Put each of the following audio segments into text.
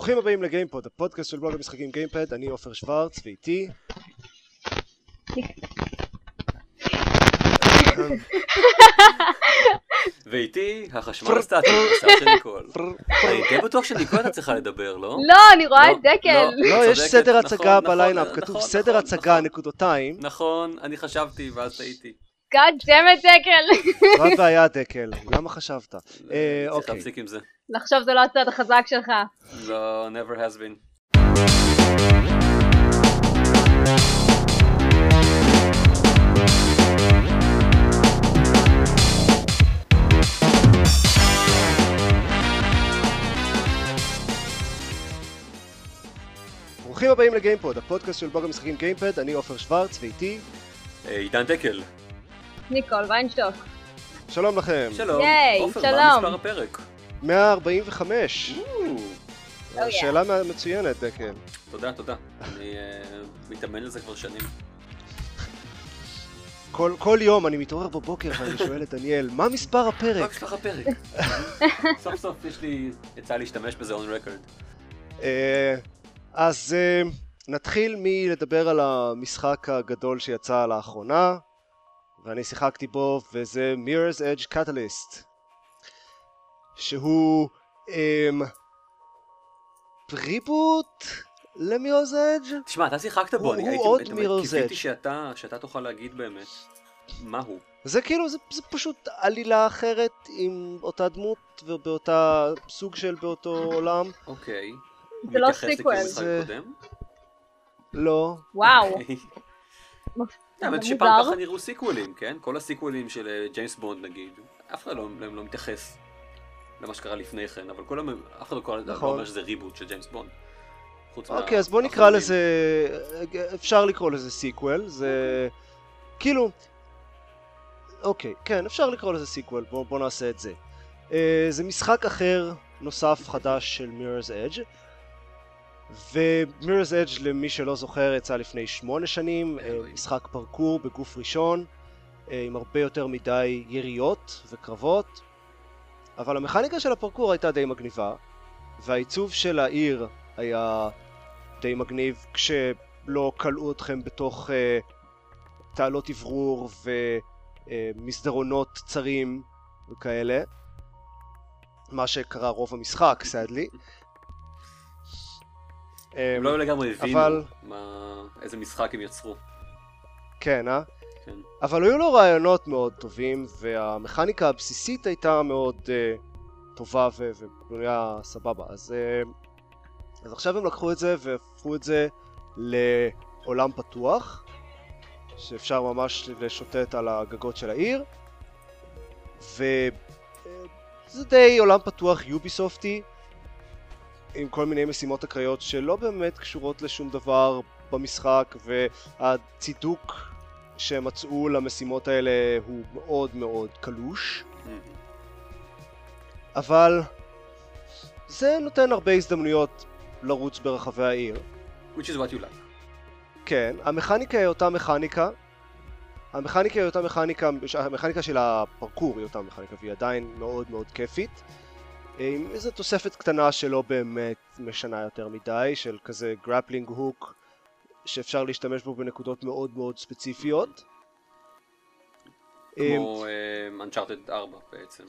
ברוכים הבאים לגיימפוד, הפודקאסט של בלוג המשחקים גיימפד, אני עופר שוורץ ואיתי ואיתי החשמל הסטטי, השר של ניקול. אני די בטוח שניקול הייתה צריכה לדבר, לא? לא, אני רואה לא, את דקל. לא. לא, יש צודקת, סדר נכון, הצגה נכון, בליינאפ, נכון, כתוב נכון, סדר נכון, הצגה נכון. נקודותיים נכון, אני חשבתי ואז טעיתי. God damn it, דקל. מה הבעיה דקל? למה חשבת? אה, צריך אוקיי, להפסיק עם זה. לחשוב זה לא הצד החזק שלך. לא, never has been. ברוכים הבאים לגיימפוד, הפודקאסט של בלוג המשחקים גיימפד, אני עופר שוורץ ואיתי אה, עידן דקל, ניקול ויינשטוק. שלום לכם, שלום. ייי, עופר. מה מספר הפרק? 145, או, Oh, שאלה מצוינת דקל, תודה, תודה. אני אה, מתאמן לזה כבר שנים. כל כל יום אני מתעורר בבוקר ואני שואל את דניאל, מה מספר מה הפרק? מספר הפרק? סוף סוף יש לי עצה להשתמש בזה record. אה, אז אה, נתחיל מלדבר על המשחק הגדול שיצא לאחרונה, ואני שיחקתי בו, וזה Mirror's Edge Catalyst, שהוא אמ, reboot ל-Mirror's Edge? תשמע, אתה שיחקת בו, הוא- אני הוא הייתי, עוד הייתי- Mirror's קיוויתי Edge. שאתה שאתה תוכל להגיד באמת מה הוא. זה כאילו, זה, זה פשוט עלילה אחרת עם אותה דמות ובאותה סוג של באותו עולם. אוקיי. זה לא מתייחס sequel. לכאילו משחק זה- קודם? וואו. אוקיי. האמת זה שפעם מוזר. ככה נראו סיקוולים, כן? כל הסיקוולים של אה, ג'יימס בונד נגיד, אף אחד לא, לא, לא מתייחס למה שקרה לפני כן, אבל כל המ... אף אחד לא קורא- לא נכון. אומר שזה reboot של ג'יימס בונד. אוקיי, אז בוא נקרא. לזה, אפשר לקרוא לזה sequel, זה כאילו, אוקיי, כן, אפשר לקרוא לזה sequel, בוא, בוא נעשה את זה. אה, זה משחק אחר, נוסף, חדש של Mirror's Edge, ו-Mirror's Edge, למי שלא זוכר, יצא לפני שמונה שנים, אה. משחק פרקור בגוף ראשון, אה, עם הרבה יותר מדי יריות וקרבות, אבל המכניקה של הפרקור הייתה די מגניבה, והעיצוב של העיר היה די מגניב כשלא כלאו אתכם בתוך אה, תעלות אוורור ומסדרונות צרים וכאלה. מה שקרה רוב המשחק, סדלי. הם לא לגמרי הבינו אבל- מה... איזה משחק הם יצרו. כן, אה? כן. אבל היו לו רעיונות מאוד טובים, והמכניקה הבסיסית הייתה מאוד uh, טובה ו- ובנויה סבבה. אז, uh, אז עכשיו הם לקחו את זה והפכו את זה לעולם פתוח, שאפשר ממש לשוטט על הגגות של העיר, וזה די עולם פתוח יוביסופטי, עם כל מיני משימות אקראיות שלא באמת קשורות לשום דבר במשחק, והצידוק שהם מצאו למשימות האלה הוא מאוד מאוד קלוש, אבל זה נותן הרבה הזדמנויות לרוץ ברחבי העיר. which is what you like. כן, המכניקה היא אותה מכניקה, המכניקה היא אותה מכניקה, המכניקה של הפרקור היא אותה מכניקה והיא עדיין מאוד מאוד כיפית. עם איזו תוספת קטנה שלא באמת משנה יותר מדי, של כזה grappling hook שאפשר להשתמש בו בנקודות מאוד מאוד ספציפיות. כמו אה, Uncharted 4 בעצם.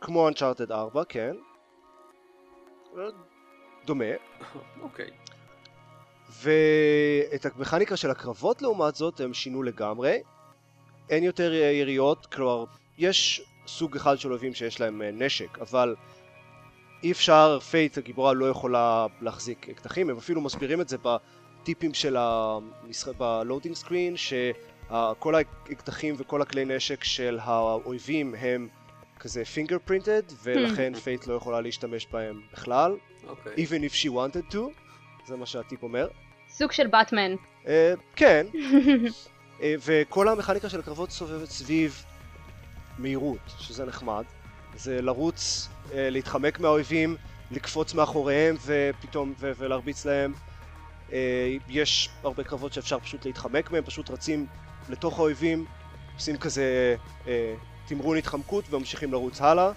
כמו Uncharted 4, כן. דומה. אוקיי. ואת המכניקה של הקרבות לעומת זאת הם שינו לגמרי. אין יותר יריות, כלומר, יש סוג אחד של אויבים שיש להם אה, נשק, אבל אי אפשר, פיית' הגיבורה לא יכולה להחזיק אקדחים, הם אפילו מסבירים את זה בטיפים של המשחק, ב loading screen, שכל האקדחים וכל הכלי נשק של האויבים הם כזה fingerprinted, ולכן פיית' לא יכולה להשתמש בהם בכלל, אוקיי. even if she wanted to, זה מה שהטיפ אומר. סוג של באטמן. אה, כן, אה, וכל המכניקה של הקרבות סובבת סביב מהירות, שזה נחמד. זה לרוץ, אה, להתחמק מהאויבים, לקפוץ מאחוריהם ופתאום ו- ולהרביץ להם. אה, יש הרבה קרבות שאפשר פשוט להתחמק מהם, פשוט רצים לתוך האויבים, עושים כזה אה, תמרון התחמקות וממשיכים לרוץ הלאה.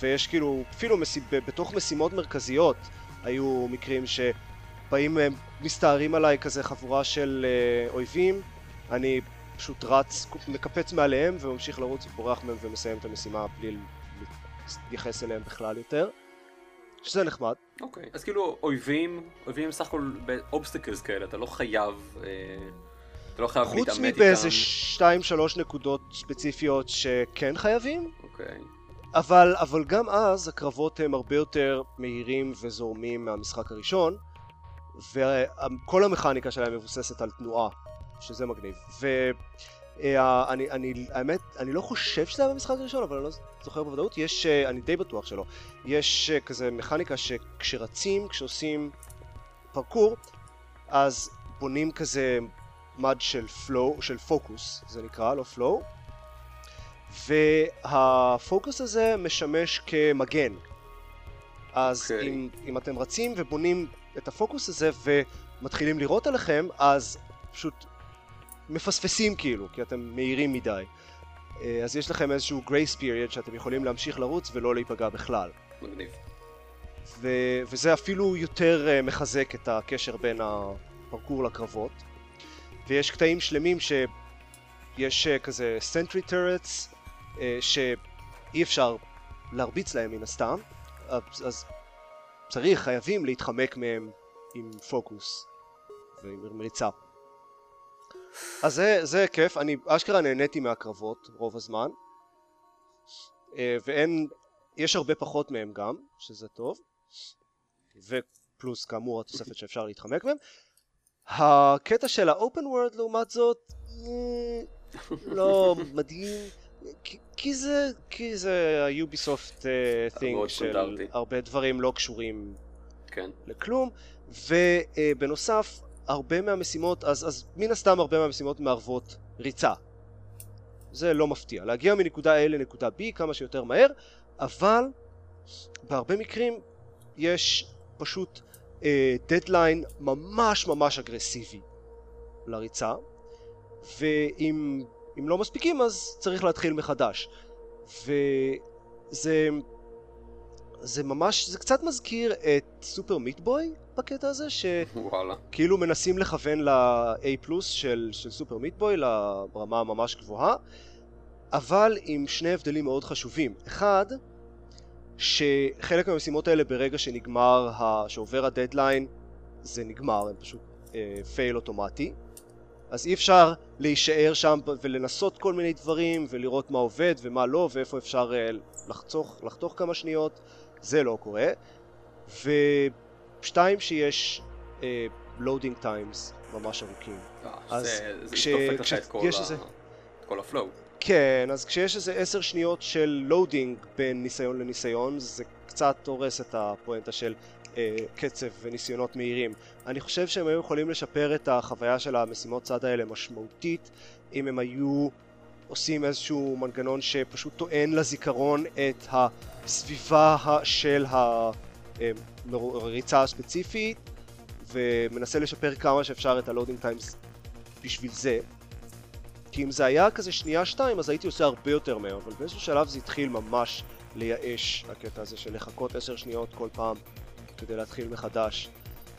ויש כאילו, אפילו missi, בתוך משימות מרכזיות היו מקרים שבאים, אה, מסתערים עליי כזה חבורה של אויבים, אני פשוט רץ, מקפץ מעליהם וממשיך לרוץ ובורח מהם ומסיים את המשימה בלי להתייחס אליהם בכלל יותר. שזה נחמד. אוקיי. אז כאילו אויבים, אויבים הם סך הכל ב obstacles כאלה, אתה לא חייב, אה, אתה לא חייב להתעמת איתם. חוץ מבאיזה שתיים שלוש נקודות ספציפיות שכן חייבים, אוקיי. אבל, אבל גם אז הקרבות הם הרבה יותר מהירים וזורמים מהמשחק הראשון, וכל המכניקה שלהם מבוססת על תנועה, שזה מגניב. ואני, אני, האמת, אני לא חושב שזה היה במשחק הראשון, אבל אני לא זוכר בוודאות, יש, אני די בטוח שלא, יש כזה מכניקה שכשרצים, כשעושים פרקור, אז בונים כזה מד של פלואו, של פוקוס, זה נקרא, לא פלואו, והפוקוס הזה משמש כמגן. אז okay. אוקיי. אם, אם אתם רצים ובונים את הפוקוס הזה ומתחילים לירות עליכם, אז פשוט מפספסים כאילו, כי אתם מהירים מדי. אה, אז יש לכם איזשהו גרייס פיריוד שאתם יכולים להמשיך לרוץ ולא להיפגע בכלל. מגניב. ו- וזה אפילו יותר uh, מחזק את הקשר בין הפרקור לקרבות. ויש קטעים שלמים שיש uh, כזה sentry turrets uh, שאי אפשר להרביץ להם מן הסתם, אז, אז צריך, חייבים להתחמק מהם עם פוקוס ועם ריצה. אז זה, זה כיף, אני אשכרה נהניתי מהקרבות רוב הזמן. אה, ואין, יש הרבה פחות מהם גם, שזה טוב. ופלוס כאמור התוספת שאפשר להתחמק מהם. הקטע של האופן וורד לעומת זאת אה, לא מדהים. כי זה, כי זה היוביסופט תינג של הרבה דברים לא קשורים כן. לכלום. ובנוסף הרבה מהמשימות, אז, אז מן הסתם הרבה מהמשימות מערבות ריצה. זה לא מפתיע. להגיע מנקודה A לנקודה B כמה שיותר מהר, אבל בהרבה מקרים יש פשוט deadline uh, ממש ממש אגרסיבי לריצה, ואם לא מספיקים אז צריך להתחיל מחדש. וזה זה ממש, זה קצת מזכיר את Super Meat Boy בקטע הזה, שכאילו מנסים לכוון ל-A פלוס של, של Super Meat Boy, לרמה הממש גבוהה, אבל עם שני הבדלים מאוד חשובים. אחד, שחלק מהמשימות האלה ברגע שנגמר, שעובר הדדליין, זה נגמר, הם פשוט fail uh, אוטומטי. אז אי אפשר להישאר שם ולנסות כל מיני דברים ולראות מה עובד ומה לא ואיפה אפשר uh, לחתוך, לחתוך כמה שניות זה לא קורה. ושתיים שיש loading uh, times ממש ארוכים. אה, אז זה כש... ידפק לך את כל, איזה... כל ה flow. כן, אז כשיש איזה עשר שניות של loading בין ניסיון לניסיון, זה קצת הורס את הפואנטה של uh, קצב וניסיונות מהירים. אני חושב שהם היו יכולים לשפר את החוויה של המשימות צד האלה משמעותית, אם הם היו עושים איזשהו מנגנון שפשוט טוען לזיכרון את הסביבה של הריצה הספציפית ומנסה לשפר כמה שאפשר את ה loading times בשביל זה. כי אם זה היה כזה שנייה שתיים אז הייתי עושה הרבה יותר מהר אבל באיזשהו שלב זה התחיל ממש לייאש הקטע הזה של לחכות עשר שניות כל פעם כדי להתחיל מחדש.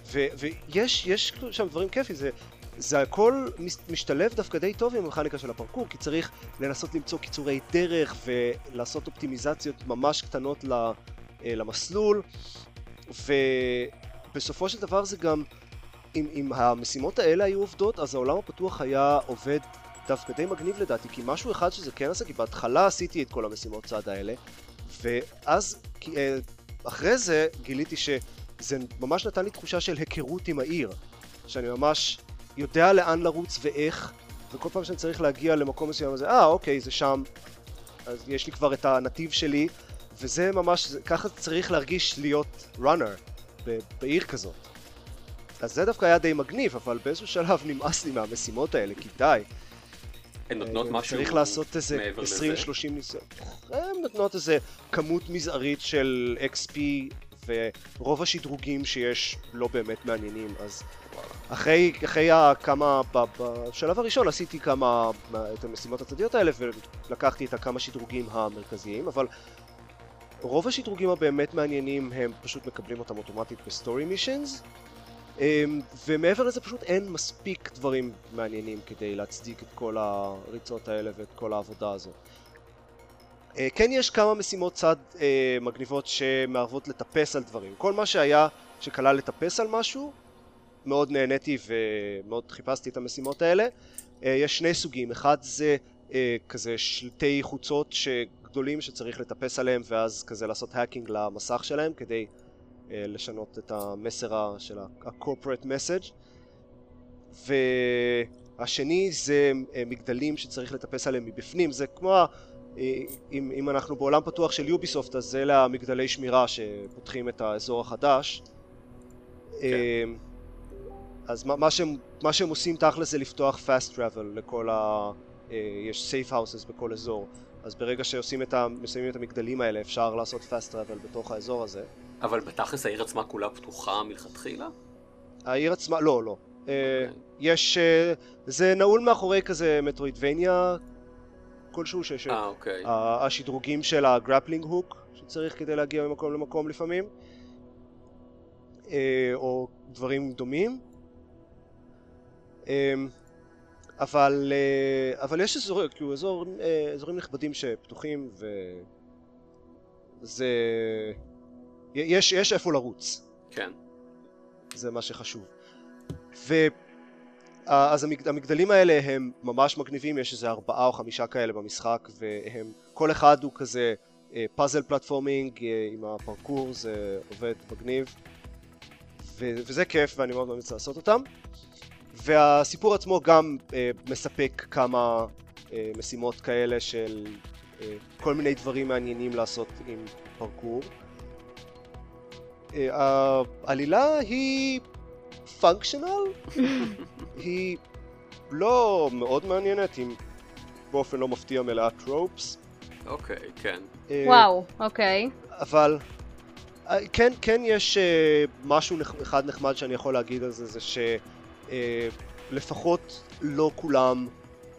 ו- ויש יש שם דברים כיפים זה זה הכל משתלב דווקא די טוב עם המכניקה של הפרקור, כי צריך לנסות למצוא קיצורי דרך ולעשות אופטימיזציות ממש קטנות אה, למסלול, ובסופו של דבר זה גם, אם, אם המשימות האלה היו עובדות, אז העולם הפתוח היה עובד דווקא די מגניב לדעתי, כי משהו אחד שזה כן עשה, כי בהתחלה עשיתי את כל המשימות צד האלה, ואז אה, אחרי זה גיליתי שזה ממש נתן לי תחושה של היכרות עם העיר, שאני ממש יודע לאן לרוץ ואיך, וכל פעם שאני צריך להגיע למקום מסוים, אז אה, אוקיי, זה שם, אז יש לי כבר את הנתיב שלי, וזה ממש, ככה צריך להרגיש להיות ראנר בעיר כזאת. אז זה דווקא היה די מגניב, אבל באיזשהו שלב נמאס לי מהמשימות האלה, כי די. הן נותנות אה, משהו צריך לעשות איזה 20-30 ניסיון. הן נותנות איזה כמות מזערית של XP, ורוב השדרוגים שיש לא באמת מעניינים, אז אחרי, אחרי כמה, בשלב הראשון עשיתי כמה, את המשימות הצדדיות האלה ולקחתי את הכמה שדרוגים המרכזיים, אבל רוב השדרוגים הבאמת מעניינים הם פשוט מקבלים אותם אוטומטית בסטורי מישנס אמ, ומעבר לזה פשוט אין מספיק דברים מעניינים כדי להצדיק את כל הריצות האלה ואת כל העבודה הזאת. אה, כן יש כמה משימות צד אה, מגניבות שמערבות לטפס על דברים. כל מה שהיה שכלל לטפס על משהו, מאוד נהניתי ומאוד חיפשתי את המשימות האלה. אה, יש שני סוגים, אחד זה אה, כזה שלטי חוצות גדולים שצריך לטפס עליהם ואז כזה לעשות האקינג למסך שלהם כדי אה, לשנות את המסר של ה-corporate message. והשני זה אה, מגדלים שצריך לטפס עליהם מבפנים, זה כמו אם, אם אנחנו בעולם פתוח של יוביסופט אז אלה המגדלי שמירה שפותחים את האזור החדש כן. אז מה, מה, שהם, מה שהם עושים תכל'ס זה לפתוח fast travel לכל ה... יש safe houses בכל אזור אז ברגע שעושים את ה... מסיימים את המגדלים האלה אפשר לעשות fast travel בתוך האזור הזה אבל בתכלס העיר עצמה כולה פתוחה מלכתחילה? העיר עצמה, לא, לא. Okay. אוקיי. יש... זה נעול מאחורי כזה מטרואידבניה כלשהו, ש... אה, אוקיי. השדרוגים של הגרפלינג הוק שצריך כדי להגיע ממקום למקום לפעמים, אה, או דברים דומים. אמ, אבל, אה, אבל יש אזור, כאילו אזור, אזורים נכבדים שפתוחים וזה... יש, יש איפה לרוץ. כן. זה מה שחשוב. ו... אז המגדלים האלה הם ממש מגניבים, יש איזה ארבעה או חמישה כאלה במשחק והם, כל אחד הוא כזה פאזל אה, פלטפורמינג עם הפרקור, זה עובד מגניב. וזה כיף ואני מאוד ממליץ לעשות אותם והסיפור עצמו גם אה, מספק כמה אה, משימות כאלה של אה, כל מיני דברים מעניינים לעשות עם פרקור אה, העלילה היא פונקשיונל, היא לא מאוד מעניינת, היא באופן לא מפתיע מלאה tropes. אוקיי, כן. אה, וואו, אוקיי. אבל אה, כן, כן יש משהו אחד נחמד שאני יכול להגיד על זה, זה שלפחות לא כולם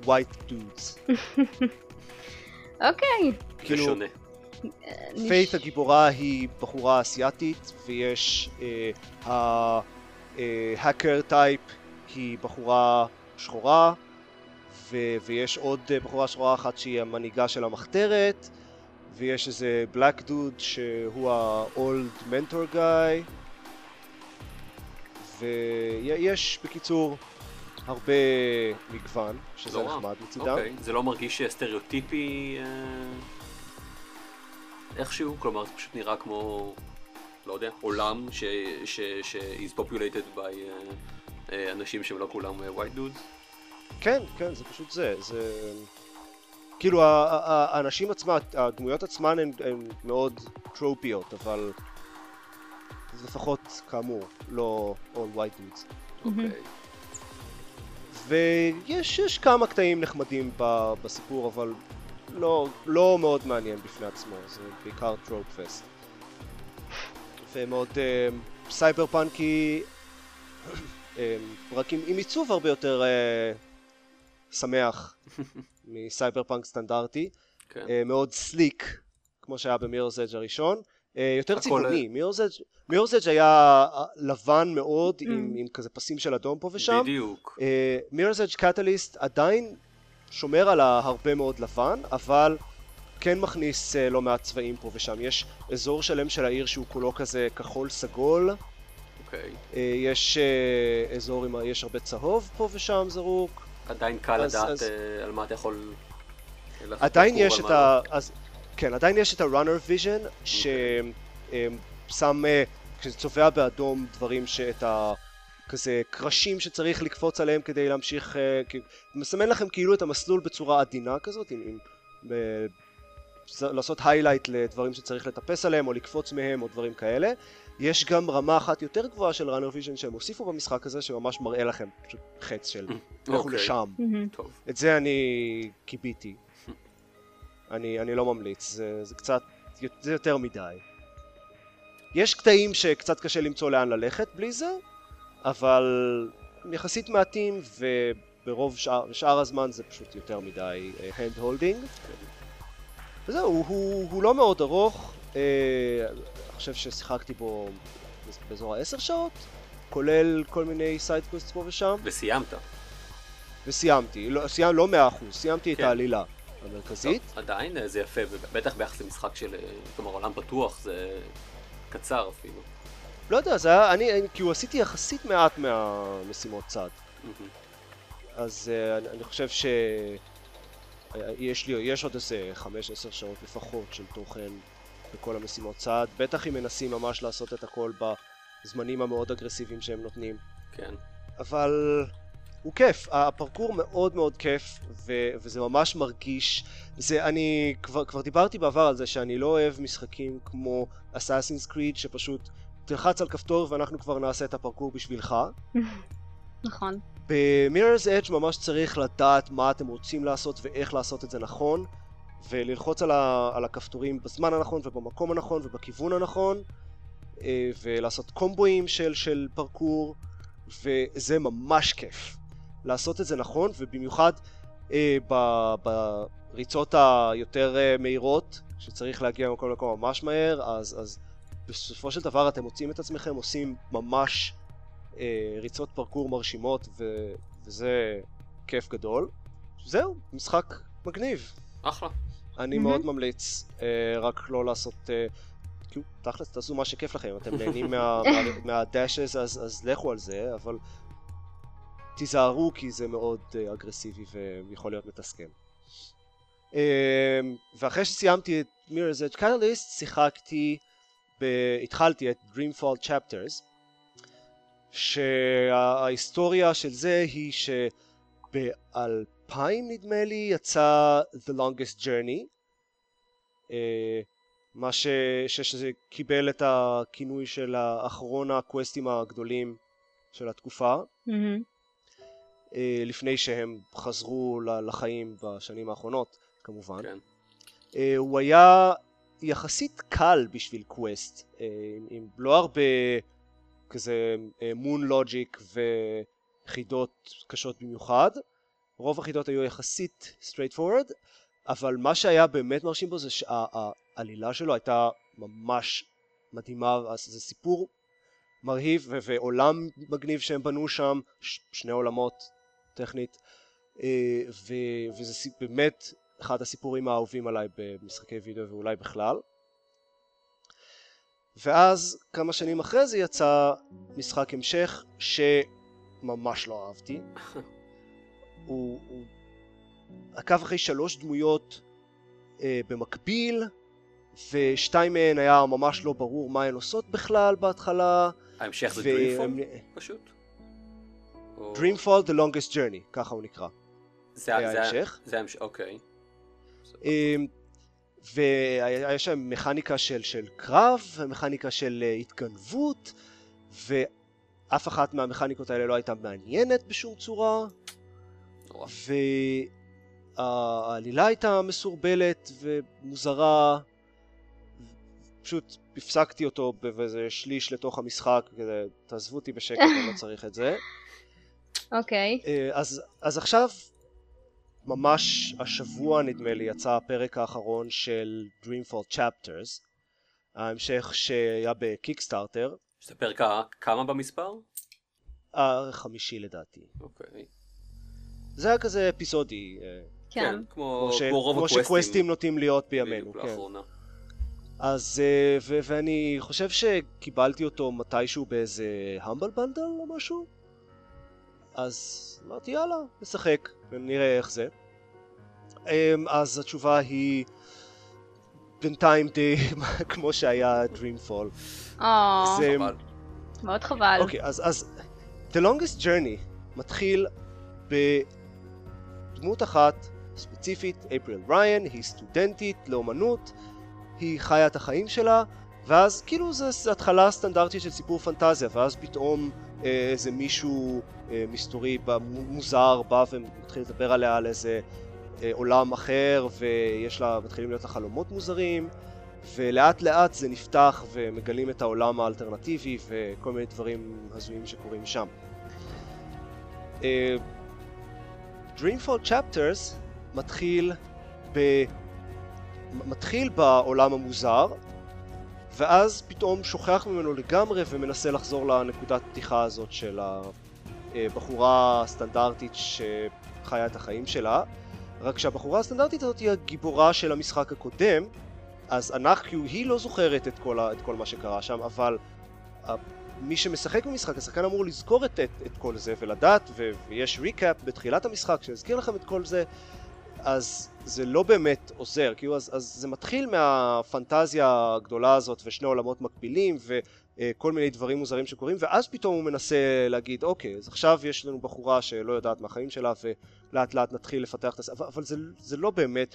white dudes. אוקיי. כאילו, שונה. פיית' הגיבורה היא בחורה אסיאתית ויש ה hacker type היא בחורה שחורה ו- ויש עוד אה, בחורה שחורה אחת שהיא המנהיגה של המחתרת ויש איזה בלק דוד שהוא ה-old mentor guy ויש בקיצור הרבה מגוון שזה לא נחמד מצידם. אוקיי. זה לא מרגיש סטריאוטיפי? אה... איכשהו, כלומר זה פשוט נראה כמו, לא יודע, עולם ש- is populated by uh, uh, אנשים שהם לא כולם uh, white dudes. כן, כן, זה פשוט זה, זה... כאילו האנשים עצמם, הדמויות עצמן הן, הן מאוד טרופיות, אבל זה לפחות כאמור, לא all white dudes. אוקיי. ויש כמה קטעים נחמדים בסיפור, אבל לא, לא מאוד מעניין בפני עצמו, זה בעיקר טרופ פסט. ומאוד uh, cyberpunk י, um, רק עם, עם עיצוב הרבה יותר uh, שמח מסייבר פאנק סטנדרטי, כן. מאוד sleek, כמו שהיה ב Mirror's Edge הראשון, יותר צבעוני, Mirror's Edge היה לבן מאוד עם, mm. עם כזה פסים של אדום פה ושם, בדיוק. Mirror's Edge Catalyst עדיין שומר על הרבה מאוד לבן, אבל כן מכניס uh, לא מעט צבעים פה ושם. יש אזור שלם של העיר שהוא כולו כזה כחול סגול. אוקיי. Okay. Uh, יש uh, אזור עם, יש הרבה צהוב פה ושם זרוק. עדיין קל אז, לדעת אז... על מה אתה יכול... עדיין יש את ה... לא. אז, כן, עדיין יש את ה-runner vision, okay. ששם, uh, כשזה צובע באדום דברים שאת ה... כזה קרשים שצריך לקפוץ עליהם כדי להמשיך, מסמן לכם כאילו את המסלול בצורה עדינה כזאת, עם, עם, לעשות highlight לדברים שצריך לטפס עליהם או לקפוץ מהם או דברים כאלה. יש גם רמה אחת יותר גבוהה של runner vision שהם הוסיפו במשחק הזה שממש מראה לכם פשוט חץ של לכו okay. אוקיי. לשם. טוב. את זה אני כיביתי. אני, אני לא ממליץ, זה, זה קצת, זה יותר מדי. יש קטעים שקצת קשה למצוא לאן ללכת בלי זה, אבל יחסית מעטים וברוב שאר, שאר הזמן זה פשוט יותר מדי hand uh, holding וזהו, הוא, הוא, הוא לא מאוד ארוך, אה, אני חושב ששיחקתי בו באזור העשר שעות, כולל כל מיני side quests פה ושם, וסיימת. וסיימתי. לא, סיימתי לא מאה אחוז, סיימתי את כן. העלילה המרכזית. טוב, עדיין זה יפה, ובטח ביחס למשחק של, כלומר עולם פתוח, זה קצר אפילו. לא יודע, זה היה, אני, כאילו עשיתי יחסית מעט מהמשימות צד. מהמם. אז uh, אני, אני חושב ש... יש לי, יש עוד איזה 5-10 שעות לפחות של תוכן בכל המשימות צד, בטח אם מנסים ממש לעשות את הכל בזמנים המאוד אגרסיביים שהם נותנים. כן. אבל הוא כיף, הפרקור מאוד מאוד כיף, ו- וזה ממש מרגיש, זה, אני כבר, כבר דיברתי בעבר על זה שאני לא אוהב משחקים כמו אסאסינס קריד, שפשוט תלחץ על כפתור ואנחנו כבר נעשה את הפרקור בשבילך. נכון. במירר's אדג' ממש צריך לדעת מה אתם רוצים לעשות ואיך לעשות את זה נכון, וללחוץ על, ה- על הכפתורים בזמן הנכון ובמקום הנכון ובכיוון הנכון, אה, ולעשות קומבואים של, של פרקור, וזה ממש כיף. לעשות את זה נכון, ובמיוחד אה, ב- בריצות היותר אה, מהירות, שצריך להגיע ממקום למקום ממש מהר, אז, אז בסופו של דבר אתם מוצאים את עצמכם עושים ממש ריצות פרקור מרשימות, ו- וזה כיף גדול. זהו, משחק מגניב. אחלה. אני מהמם. מאוד ממליץ, אה, רק לא לעשות... אה, כאילו, תכלס, תעשו מה שכיף לכם, אתם נהנים מה- מה- מהדאשס, אז, אז לכו על זה, אבל תיזהרו כי זה מאוד אה, אגרסיבי ויכול להיות מתסכל. אה, ואחרי שסיימתי את Mirror's Edge Catalyst, שיחקתי, ב... התחלתי את Dreamfall Chapters, שההיסטוריה של זה היא שב-2000 נדמה לי יצא The Longest Journey, אה, מה ש... ש... שזה קיבל את הכינוי של אחרון הקווסטים הגדולים של התקופה. אה, לפני שהם חזרו לחיים בשנים האחרונות כמובן. כן. אה, הוא היה יחסית קל בשביל קווסט, עם, עם לא הרבה כזה מון לוג'יק וחידות קשות במיוחד. רוב החידות היו יחסית straight forward, אבל מה שהיה באמת מרשים בו זה שהעלילה שלו הייתה ממש מדהימה, אז זה סיפור מרהיב ועולם מגניב שהם בנו שם, ש- שני עולמות טכנית, אה, ו- וזה באמת אחד הסיפורים האהובים עליי במשחקי וידאו ואולי בכלל. ואז כמה שנים אחרי זה יצא משחק המשך שממש לא אהבתי. הוא, הוא עקב אחרי שלוש דמויות אה, במקביל, ושתיים מהן היה ממש לא ברור מה הן עושות בכלל בהתחלה. ההמשך זה דרימפול פשוט? Dreamfall The Longest Journey, ככה הוא נקרא. זה היה זה- המשך. זה ההמשך, אוקיי. והיה שם מכניקה של, של קרב, ומכניקה של אה, התגנבות, ואף אחת מהמכניקות האלה לא הייתה מעניינת בשום צורה. והעלילה הייתה מסורבלת ומוזרה, פשוט הפסקתי אותו באיזה שליש לתוך המשחק, כזה, תעזבו אותי בשקט, אני לא צריך את זה. אוקיי. אה, אז, אז עכשיו, ממש השבוע נדמה לי, יצא הפרק האחרון של Dreamfall Chapters, ההמשך שהיה בקיקסטארטר, זה פרק כמה במספר? החמישי לדעתי. אוקיי. זה היה כזה אפיזודי, אה, כן. כמו כמו, ש, כמו רוב כמו הקווסטים. שקווסטים נוטים להיות בימינו, בדיוק, כן. לאחרונה. אז, אה, ו- ואני חושב שקיבלתי אותו מתישהו באיזה המבל בנדל או משהו, אז אמרתי יאללה, נשחק ונראה איך זה. אמ, אז התשובה היא בינתיים די כמו שהיה Dreamfall. או, זה- חבל. מאוד חבל. אוקיי, אז, אז The Longest Journey מתחיל בדמות אחת ספציפית, אפריל ריין, היא סטודנטית לאומנות, היא חיה את החיים שלה, ואז כאילו זה, התחלה סטנדרטית של סיפור פנטזיה, ואז פתאום אה, איזה מישהו אה, מסתורי מוזר בא ומתחיל לדבר עליה על איזה אה, עולם אחר, ויש לה, מתחילים להיות לה חלומות מוזרים, ולאט לאט זה נפתח ומגלים את העולם האלטרנטיבי וכל מיני דברים הזויים שקורים שם. אה, Dreamfall Chapters מתחיל ב... מתחיל בעולם המוזר ואז פתאום שוכח ממנו לגמרי ומנסה לחזור לנקודת פתיחה הזאת של הבחורה הסטנדרטית שחיה את החיים שלה, רק שהבחורה הסטנדרטית הזאת היא הגיבורה של המשחק הקודם, אז אנחנו, היא לא זוכרת את כל, ה, את כל מה שקרה שם, אבל מי שמשחק במשחק, השחקן אמור לזכור את, את, את כל זה ולדעת, ויש ריקאפ בתחילת המשחק שיזכיר לכם את כל זה, אז זה לא באמת עוזר, כאילו אז, אז זה מתחיל מהפנטזיה הגדולה הזאת ושני עולמות מקבילים וכל מיני דברים מוזרים שקורים ואז פתאום הוא מנסה להגיד אוקיי אז עכשיו יש לנו בחורה שלא יודעת מהחיים שלה ולאט לאט נתחיל לפתח את הס... אבל, אבל זה, זה לא באמת.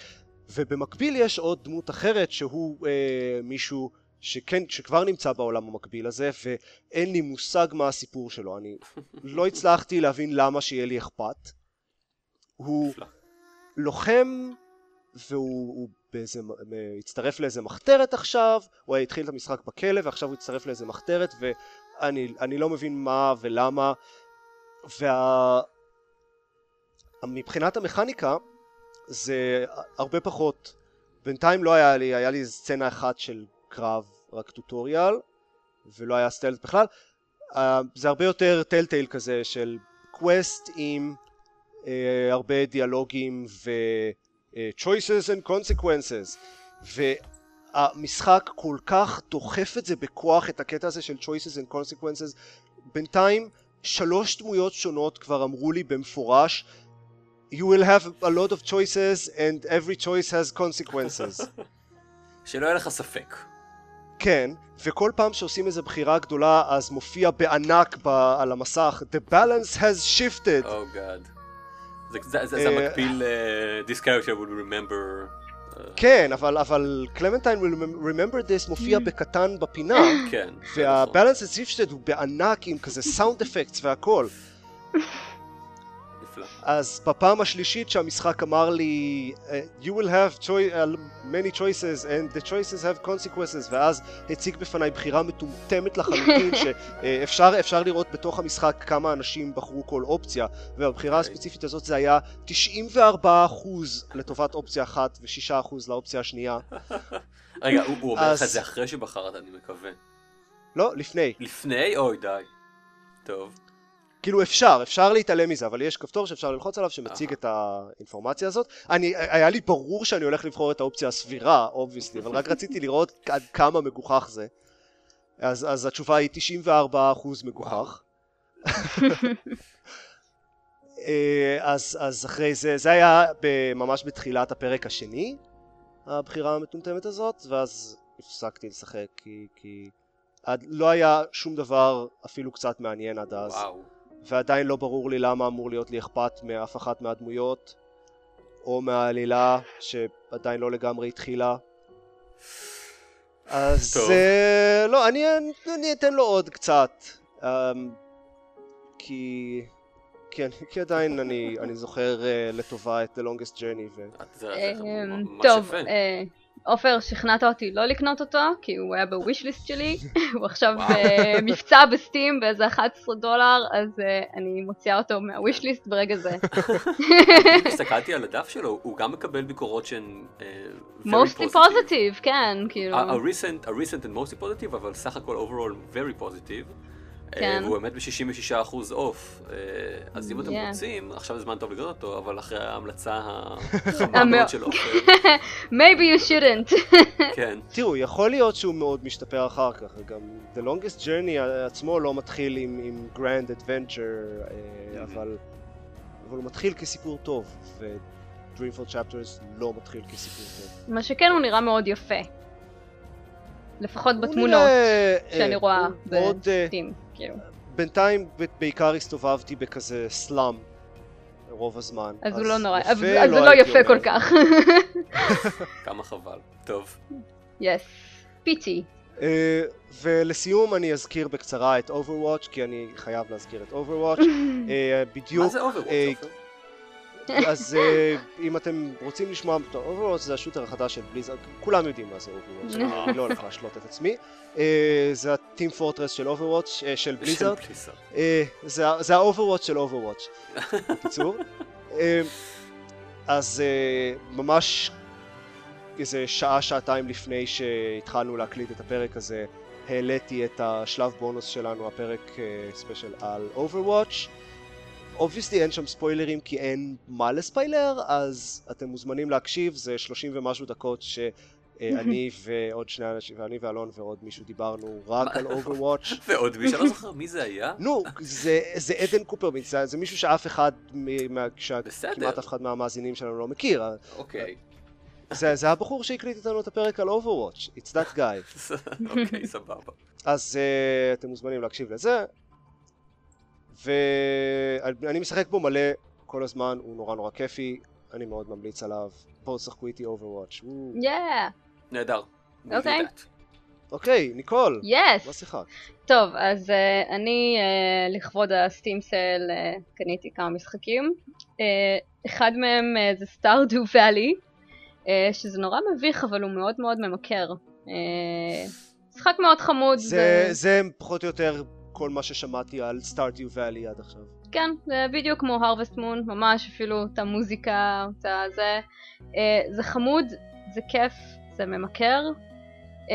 ובמקביל יש עוד דמות אחרת שהוא אה, מישהו שכן, שכבר נמצא בעולם המקביל הזה ואין לי מושג מה הסיפור שלו. אני לא הצלחתי להבין למה שיהיה לי אכפת. הוא לוחם והוא באיזה, הצטרף לאיזה מחתרת עכשיו, הוא התחיל את המשחק בכלא ועכשיו הוא הצטרף לאיזה מחתרת ואני לא מבין מה ולמה. וה... מבחינת המכניקה זה הרבה פחות, בינתיים לא היה לי, היה לי סצנה אחת של קרב רק טוטוריאל ולא היה stealth בכלל, uh, זה הרבה יותר Telltale כזה של quest עם הרבה דיאלוגים ו... uh, choices and consequences והמשחק כל כך דוחף את זה בכוח את הקטע הזה של choices and consequences בינתיים שלוש דמויות שונות כבר אמרו לי במפורש you will have a lot of choices and every choice has consequences שלא יהיה לך ספק כן, וכל פעם שעושים איזו בחירה גדולה אז מופיע בענק ב- על המסך The balance has shifted. Oh God. זה, זה, זה, זה אה, מקביל This character will remember. uh, כן, אבל, אבל קלמנטיין will remember this מופיע בקטן בפינה, כן. וה-balance has shifted הוא בענק עם כזה סאונד אפקטס והכל. אז בפעם השלישית שהמשחק אמר לי uh, you will have choi- uh, many choices and the choices have consequences ואז הציג בפניי בחירה מטומטמת לחלוטין שאפשר אפשר לראות בתוך המשחק כמה אנשים בחרו כל אופציה והבחירה אוקיי. הספציפית הזאת זה היה 94% לטובת אופציה אחת ו-6% לאופציה השנייה רגע, הוא, הוא אומר לך את זה אחרי שבחרת, אני מקווה. לא, לפני לפני? אוי, די. טוב. כאילו אפשר, אפשר להתעלם מזה, אבל יש כפתור שאפשר ללחוץ עליו שמציג. את האינפורמציה הזאת. אני, היה לי ברור שאני הולך לבחור את האופציה הסבירה, obviously, אבל רק רציתי לראות עד כמה מגוחך זה. אז, אז התשובה היא 94% מגוחך. אה, אז, אז אחרי זה, זה היה ממש בתחילת הפרק השני, הבחירה המטומטמת הזאת, ואז הפסקתי לשחק כי, כי עד, לא היה שום דבר אפילו קצת מעניין עד אז. וואו. ועדיין לא ברור לי למה אמור להיות לי אכפת מאף אחת מהדמויות או מהעלילה שעדיין לא לגמרי התחילה אז טוב. uh, לא, אני, אני אתן לו עוד קצת um, כי, כי, אני, כי עדיין אני, אני זוכר uh, לטובה את The Longest Journey ו... זה אמ, טוב. אה, עופר, שכנעת אותי לא לקנות אותו, כי הוא היה בווישליסט שלי, הוא עכשיו. במבצע בסטים באיזה 11 דולר, אז אה, אני מוציאה אותו מהווישליסט ברגע זה. הסתכלתי על הדף שלו, הוא גם מקבל ביקורות שהן אה, very mostly positive, כן, כאילו. A, a recent, a recent and mostly positive, אבל סך הכל overall very positive. אה, כן. והוא באמת ב-66% אוף. אה, אז אם אתם Yeah. רוצים, עכשיו הזמן טוב לקנות אותו, אבל אחרי ההמלצה החמה מאוד של עופר, maybe you shouldn't. כן. תראו, יכול להיות שהוא מאוד משתפר אחר כך, וגם The Longest Journey עצמו לא מתחיל עם, עם Grand Adventure, אה, אבל, אבל הוא מתחיל כסיפור טוב, ו-Dreamfall Chapters לא מתחיל כסיפור טוב. מה שכן הוא נראה מאוד יפה. לפחות בתמונות נראה, שאני רואה מאוד, אה, בסטים, כאילו. בינתיים בעיקר הסתובבתי בכזה סלאם רוב הזמן. אז הוא לא נורא, אז אז הוא לא יפה אומר. כל כך. כמה חבל. טוב. יס. פיצ'י. אה, ולסיום אני אזכיר בקצרה את Overwatch, כי אני חייב להזכיר את Overwatch. אה, בדיוק. מה זה אה, עופר? אז אה, אם אתם רוצים לשמוע, Overwatch זה השוטר החדש של בליזרד, כולם יודעים מה זה Overwatch, אני לא הולך להשלות את עצמי. אה, זה ה Team Fortress של Overwatch, אה, של. אה, זה ה- זה ה-Overwatch של Overwatch, בקיצור. אז ממש איזה שעה, שעתיים לפני שהתחלנו להקליט את הפרק הזה, העליתי את השלב בונוס שלנו, הפרק ספיישל על Overwatch. obviously אין שם ספוילרים כי אין מה לספיילר, אז אתם מוזמנים להקשיב, זה 30 ומשהו דקות שאני ועוד שני אנשים, ואני ואלון ועוד מישהו דיברנו רק על Overwatch. ועוד מישהו, לא זוכר מי זה היה? נו, זה, עדן קופרמיץ, זה, מישהו שאף אחד. כמעט אף אחד מהמאזינים שלנו לא מכיר. אוקיי, זה, הבחור שהקליט איתנו את הפרק על Overwatch, It's that guy. אוקיי, סבבה. אז uh, אתם מוזמנים להקשיב לזה. ואני משחק בו מלא כל הזמן, הוא נורא נורא כיפי, אני מאוד ממליץ עליו. בואו תשחקו איתי Overwatch. וואו. Yeah, נהדר. אוקיי. אוקיי, ניקול, מה yes. שיחקת? טוב, אז uh, אני uh, לכבוד הסטים סל uh, קניתי כמה משחקים. Uh, אחד מהם uh, זה סטארדו ואלי, uh, שזה נורא מביך אבל הוא מאוד מאוד ממכר. Uh, משחק מאוד חמוד. זה, ו- זה פחות או יותר כל מה ששמעתי על סטארטיו ואלי עד עכשיו. כן, זה בדיוק כמו הרווסט מון, ממש אפילו את המוזיקה, את הזה. Uh, זה חמוד, זה כיף, זה ממכר. Uh,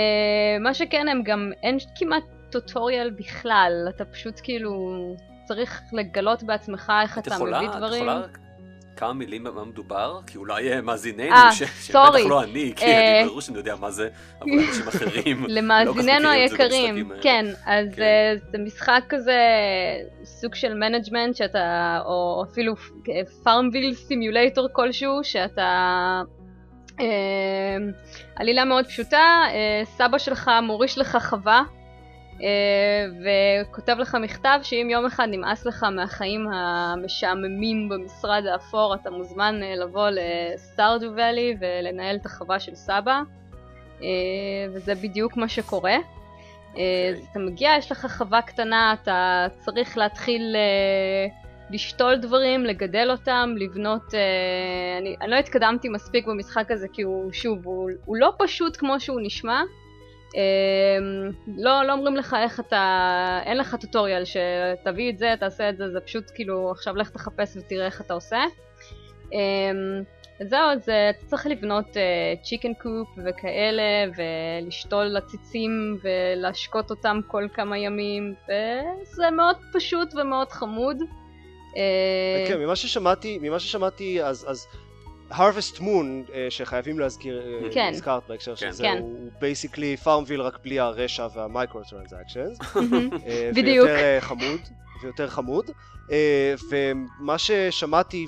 מה שכן, הם גם, אין כמעט טוטוריאל בכלל, אתה פשוט כאילו צריך לגלות בעצמך איך את אתה יכולה, מביא את דברים. יכולה כמה מילים במה מדובר? כי אולי אה, מאזיננו, אה, ש-. שבטח לא אני, כי אה, אני ברור שאני יודע מה זה, אבל אנשים אחרים לא את זה היקרים. כן, אז כן. אה, זה משחק כזה סוג של management שאתה, או אפילו FarmVille simulator כלשהו, שאתה, אה, עלילה מאוד פשוטה, אה, סבא שלך מוריש לך חווה, אה, וכותב לך מכתב שאם יום אחד נמאס לך מהחיים המשעממים במשרד האפור, אתה מוזמן אה, לבוא לסטארדו ואלי ולנהל את החווה של סבא. אה, וזה בדיוק מה שקורה. אה, אז אתה מגיע, יש לך חווה קטנה, אתה צריך להתחיל אה, לשתול דברים, לגדל אותם, לבנות... אה, אני, אני לא התקדמתי מספיק במשחק הזה כי הוא, שוב, הוא, הוא לא פשוט כמו שהוא נשמע. אה, לא, לא אומרים לך איך אתה... אין לך טוטוריאל שתביא את זה, תעשה את זה, זה פשוט כאילו עכשיו לך תחפש ותראה איך אתה עושה. אה, אז זהו, אז אה, אתה צריך לבנות chicken coop וכאלה, ולשתול עציצים ולהשקות אותם כל כמה ימים, וזה מאוד פשוט ומאוד חמוד. אה, כן, ממה ששמעתי, ממה ששמעתי, אז, אז Harvest Moon, אה, שחייבים להזכיר, אה, כן. הזכרת בהקשר של כן. זה, כן. הוא basically FarmVille רק בלי הרשע וה micro-transactions. מהמם. אה, בדיוק. ויותר חמוד, ויותר חמוד. ומה ששמעתי,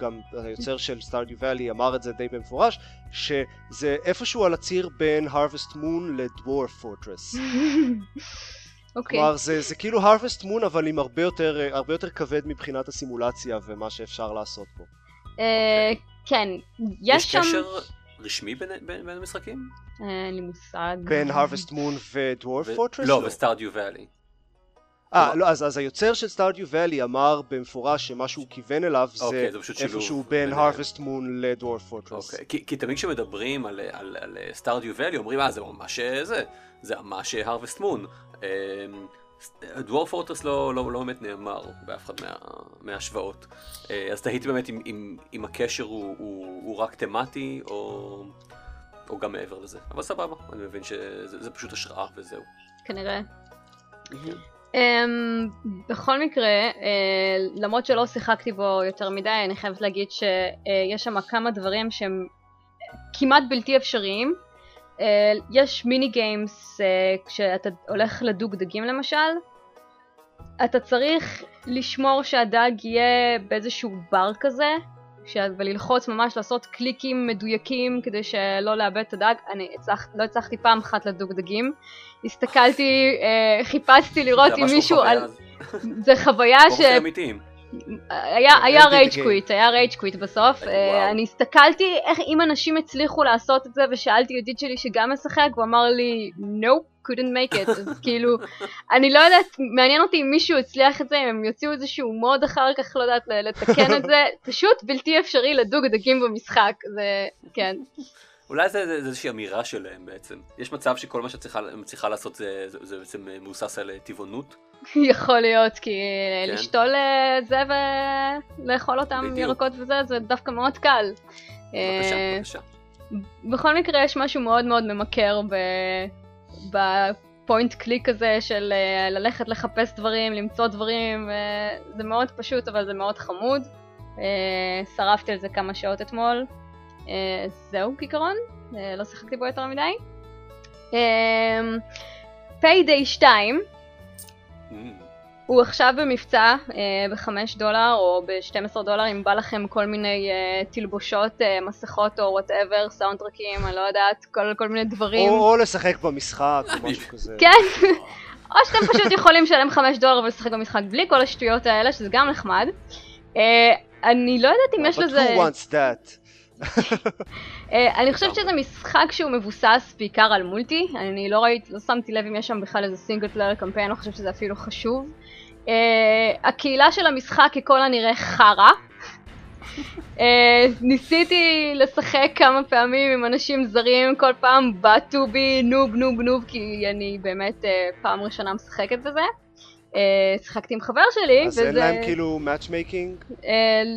גם היוצר של סטארדיו ואלי אמר את זה די במפורש, שזה איפשהו על הציר בין Harvest Moon לדוור פורטרס. אוקיי. כלומר זה, זה כאילו Harvest Moon אבל עם הרבה יותר, הרבה יותר כבד מבחינת הסימולציה ומה שאפשר לעשות פה. אה, כן, יש יש שם... קשר רשמי בין- בין בין המשחקים? אה, אין לי מושג. בין Harvest Moon ודוור ו- פורטרס? לא, וסטארדיו ואלי. אה, לא, אז, אז היוצר של סטארדיו ואלי אמר במפורש שמה שהוא כיוון אליו זה אוקיי, איפשהו בין ביניהם. Harvest Moon לדוור פורטרס. אוקיי, כי, כי תמיד כשמדברים על, על, על סטארדיו ואלי אומרים אה זה ממש אה, זה, זה ממש הרווסט מון. דוור פורטרס לא, לא, לא באמת נאמר באף אחד מה, מההשוואות. אה, אז תהיתי באמת אם, אם, אם הקשר הוא, הוא, הוא רק תמטי או, או גם מעבר לזה. אבל סבבה, אני מבין שזה זה פשוט השראה וזהו. כנראה. Um, בכל מקרה, uh, למרות שלא שיחקתי בו יותר מדי, אני חייבת להגיד שיש שם כמה דברים שהם כמעט בלתי אפשריים. Uh, יש מיני גיימס uh, כשאתה הולך לדוג דגים למשל, אתה צריך לשמור שהדג יהיה באיזשהו בר כזה, ש... וללחוץ ממש לעשות קליקים מדויקים כדי שלא לאבד את הדג. אני הצלח... לא הצלחתי פעם אחת לדוג דגים. הסתכלתי, אה, חיפשתי לראות אם לא מישהו... על... זה חוויה ש... אמיתיים. היה, היה rage quit, היה rage quit בסוף. אה, אני הסתכלתי איך אם אנשים הצליחו לעשות את זה ושאלתי ידיד שלי שגם משחק והוא אמר לי no, couldn't make it. אז כאילו, אני לא יודעת, מעניין אותי אם מישהו הצליח את זה, אם הם יוציאו איזשהו mod אחר כך, לא יודעת, לתקן את זה. פשוט בלתי אפשרי לדוג דגים במשחק. זה, כן. אולי זה, זה, זה איזושהי אמירה שלהם בעצם. יש מצב שכל מה שאת צריכה לעשות זה, זה, זה בעצם מבוסס על אה, טבעונות. יכול להיות, כי כן. לשתול אה, זה ולאכול אותם בדיוק. ירקות וזה, זה דווקא מאוד קל. בבקשה, אה, בבקשה. בכל מקרה יש משהו מאוד מאוד ממכר ב... בפוינט קליק הזה של אה, ללכת לחפש דברים, למצוא דברים, זה מאוד פשוט אבל זה מאוד חמוד. אה, שרפתי על זה כמה שעות אתמול. זהו כעיקרון, לא שיחקתי בו יותר מדי. Payday 2 Mm. הוא עכשיו במבצע אה, ב-5 דולר או ב-12 דולר אם בא לכם כל מיני אה, תלבושות, אה, מסכות או whatever, סאונדטרקים, אני לא יודעת, כל, כל מיני דברים. או, או לשחק במשחק או משהו כזה. כן, או שאתם פשוט יכולים לשלם 5 דולר ולשחק במשחק בלי כל השטויות האלה, שזה גם נחמד. אה, אני לא יודעת אם יש But לזה... who wants that? אה, אני חושבת שזה משחק שהוא מבוסס בעיקר על multi, אני לא ראיתי, לא שמתי לב אם יש שם בכלל איזה single player campaign, לא חושבת שזה אפילו חשוב. Uh, הקהילה של המשחק ככל הנראה חרא. Uh, ניסיתי לשחק כמה פעמים עם אנשים זרים, כל פעם בעטו בי noob noob noob, כי אני באמת uh, פעם ראשונה משחקת בזה. Uh, שיחקתי עם חבר שלי, אז אין להם כאילו matchmaking? Uh,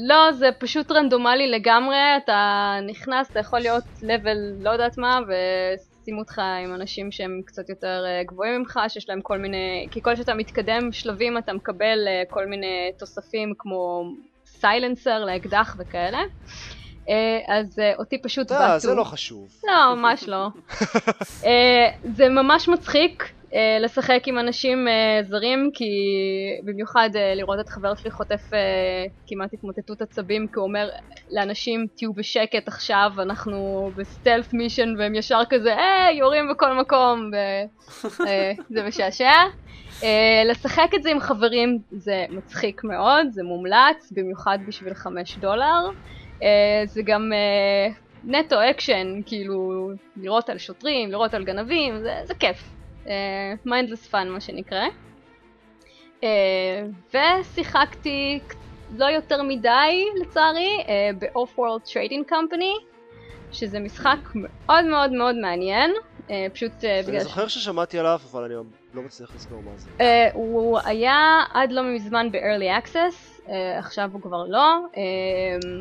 לא, זה פשוט רנדומלי לגמרי, אתה נכנס, אתה יכול להיות level לא יודעת מה, ושימו אותך עם אנשים שהם קצת יותר uh, גבוהים ממך, שיש להם כל מיני, ככל שאתה מתקדם שלבים אתה מקבל כל מיני תוספים כמו silencer לאקדח וכאלה. אז אותי פשוט לא, בעטו. זה לא חשוב. לא, ממש לא. זה ממש מצחיק לשחק עם אנשים uh, זרים, כי במיוחד uh, לראות את חבר שלי חוטף כמעט התמוטטות עצבים, כי הוא אומר לאנשים תהיו בשקט עכשיו, אנחנו בסטלף מישן, והם ישר כזה, היי, יורים בכל מקום, וזה משעשע. Uh, לשחק את זה עם חברים זה מצחיק מאוד, זה מומלץ, במיוחד בשביל 5 דולר. זה גם נטו אקשן, כאילו לראות על שוטרים, לראות על גנבים, זה, זה כיף. mindless uh, fun מה שנקרא. Uh, ושיחקתי לא יותר מדי לצערי uh, ב-Off-World Trading Company, שזה משחק מאוד מאוד מאוד מעניין. Uh, פשוט uh, בגלל... אני זוכר ששמעתי עליו, אבל אני לא מצליח לזכור מה זה. Uh, הוא היה עד לא מזמן ב-early access, עכשיו הוא כבר לא.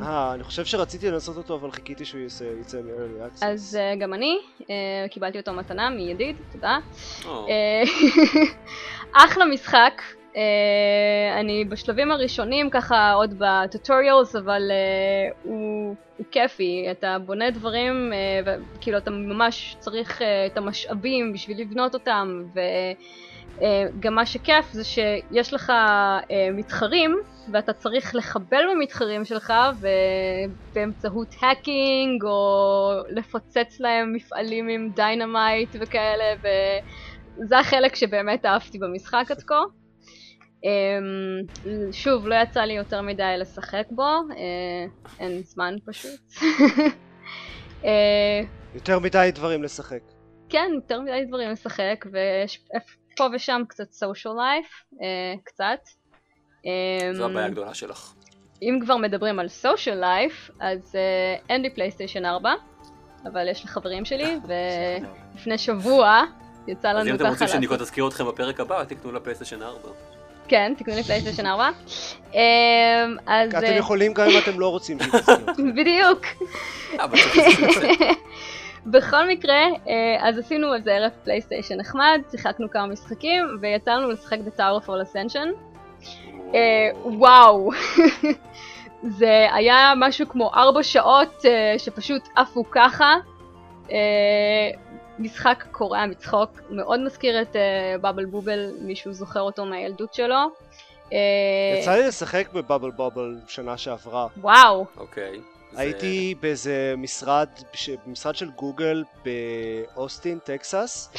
אה, אני חושב שרציתי לנסות אותו, אבל חיכיתי שהוא יצא מ-early access. אז uh, גם אני, uh, קיבלתי אותו מתנה מידיד, תודה. Oh. אחלה משחק. Uh, אני בשלבים הראשונים ככה עוד בטוטוריאלס אבל uh, הוא, הוא כיפי, אתה בונה דברים uh, וכאילו אתה ממש צריך uh, את המשאבים בשביל לבנות אותם וגם uh, מה שכיף זה שיש לך אה, מתחרים ואתה צריך לחבל במתחרים שלך ובאמצעות hacking או לפוצץ להם מפעלים עם dynamite וכאלה וזה החלק שבאמת אהבתי במשחק עד כה. אמ, שוב, לא יצא לי יותר מדי לשחק בו, אה, אין זמן פשוט. יותר מדי דברים לשחק. כן, יותר מדי דברים לשחק, ויש פה ושם קצת social life, uh, קצת. זו הבעיה הגדולה שלך. אם כבר מדברים על social life, אז uh, אין לי פלייסטיישן 4, אבל יש לי חברים שלי, ולפני שבוע יצא לנו ככה... אז אם אתם רוצים שניקו תזכיר אתכם בפרק הבא, תקנו לפלייסטיישן 4. כן, תקנו לי פלייסטיישן 4. אז... אתם יכולים גם אם אתם לא רוצים שהיא תזכיר אתכם. בדיוק. בכל מקרה, אז עשינו איזה ערב פלייסטיישן נחמד, שיחקנו כמה משחקים, ויצא לנו לשחק ב-Tower for Ascension. וואו. זה היה משהו כמו ארבע שעות שפשוט עפו ככה. משחק קורע מצחוק, מאוד מזכיר את בבל בובל, מישהו זוכר אותו מהילדות שלו. יצא לי לשחק בבבל בובל שנה שעברה. וואו. אוקיי. הייתי זה... באיזה משרד, משרד של גוגל באוסטין, טקסס,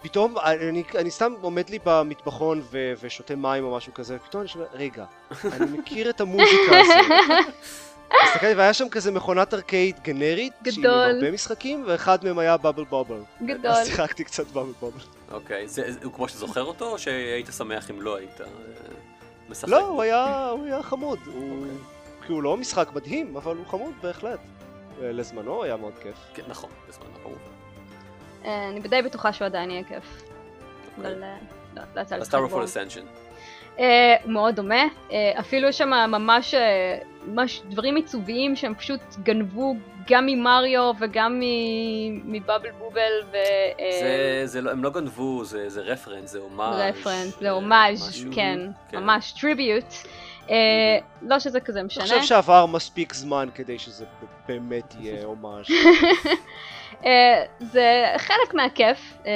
ופתאום אני, אני סתם עומד לי במטבחון ו, ושותה מים או משהו כזה, ופתאום אני שומע, רגע, אני מכיר את המוזיקה הזאת. הסתכלתי והיה שם כזה מכונת ארקייד גנרית, גדול, שהיא עם הרבה משחקים, ואחד מהם היה בבל בובל. גדול. אז שיחקתי קצת בבל בובל. אוקיי, זה, זה, הוא כמו שזוכר אותו, או שהיית שמח אם לא היית אה, משחק? לא, הוא היה, הוא היה חמוד. הוא... אוקיי. כי הוא לא משחק מדהים, אבל הוא חמוד בהחלט. לזמנו היה מאוד כיף. כן, נכון, לזמנו, ברור. אני די בטוחה שהוא עדיין יהיה כיף. אבל לא, לא יצא לי לשחק בו. אה, הוא מאוד דומה, אה, אפילו יש שם ממש, אה, ממש דברים עיצוביים שהם פשוט גנבו גם ממריו וגם מבאבל בובל ו... אה, זה, זה לא, הם לא גנבו, זה, זה רפרנס, זה הומאז'. רפרנס, זה אה, הומאז', משהו. כן, ממש טריביוט. לא שזה כזה אני משנה. חושב שעבר מספיק זמן כדי שזה באמת יהיה הומאז'. אה, זה חלק מהכיף, אה,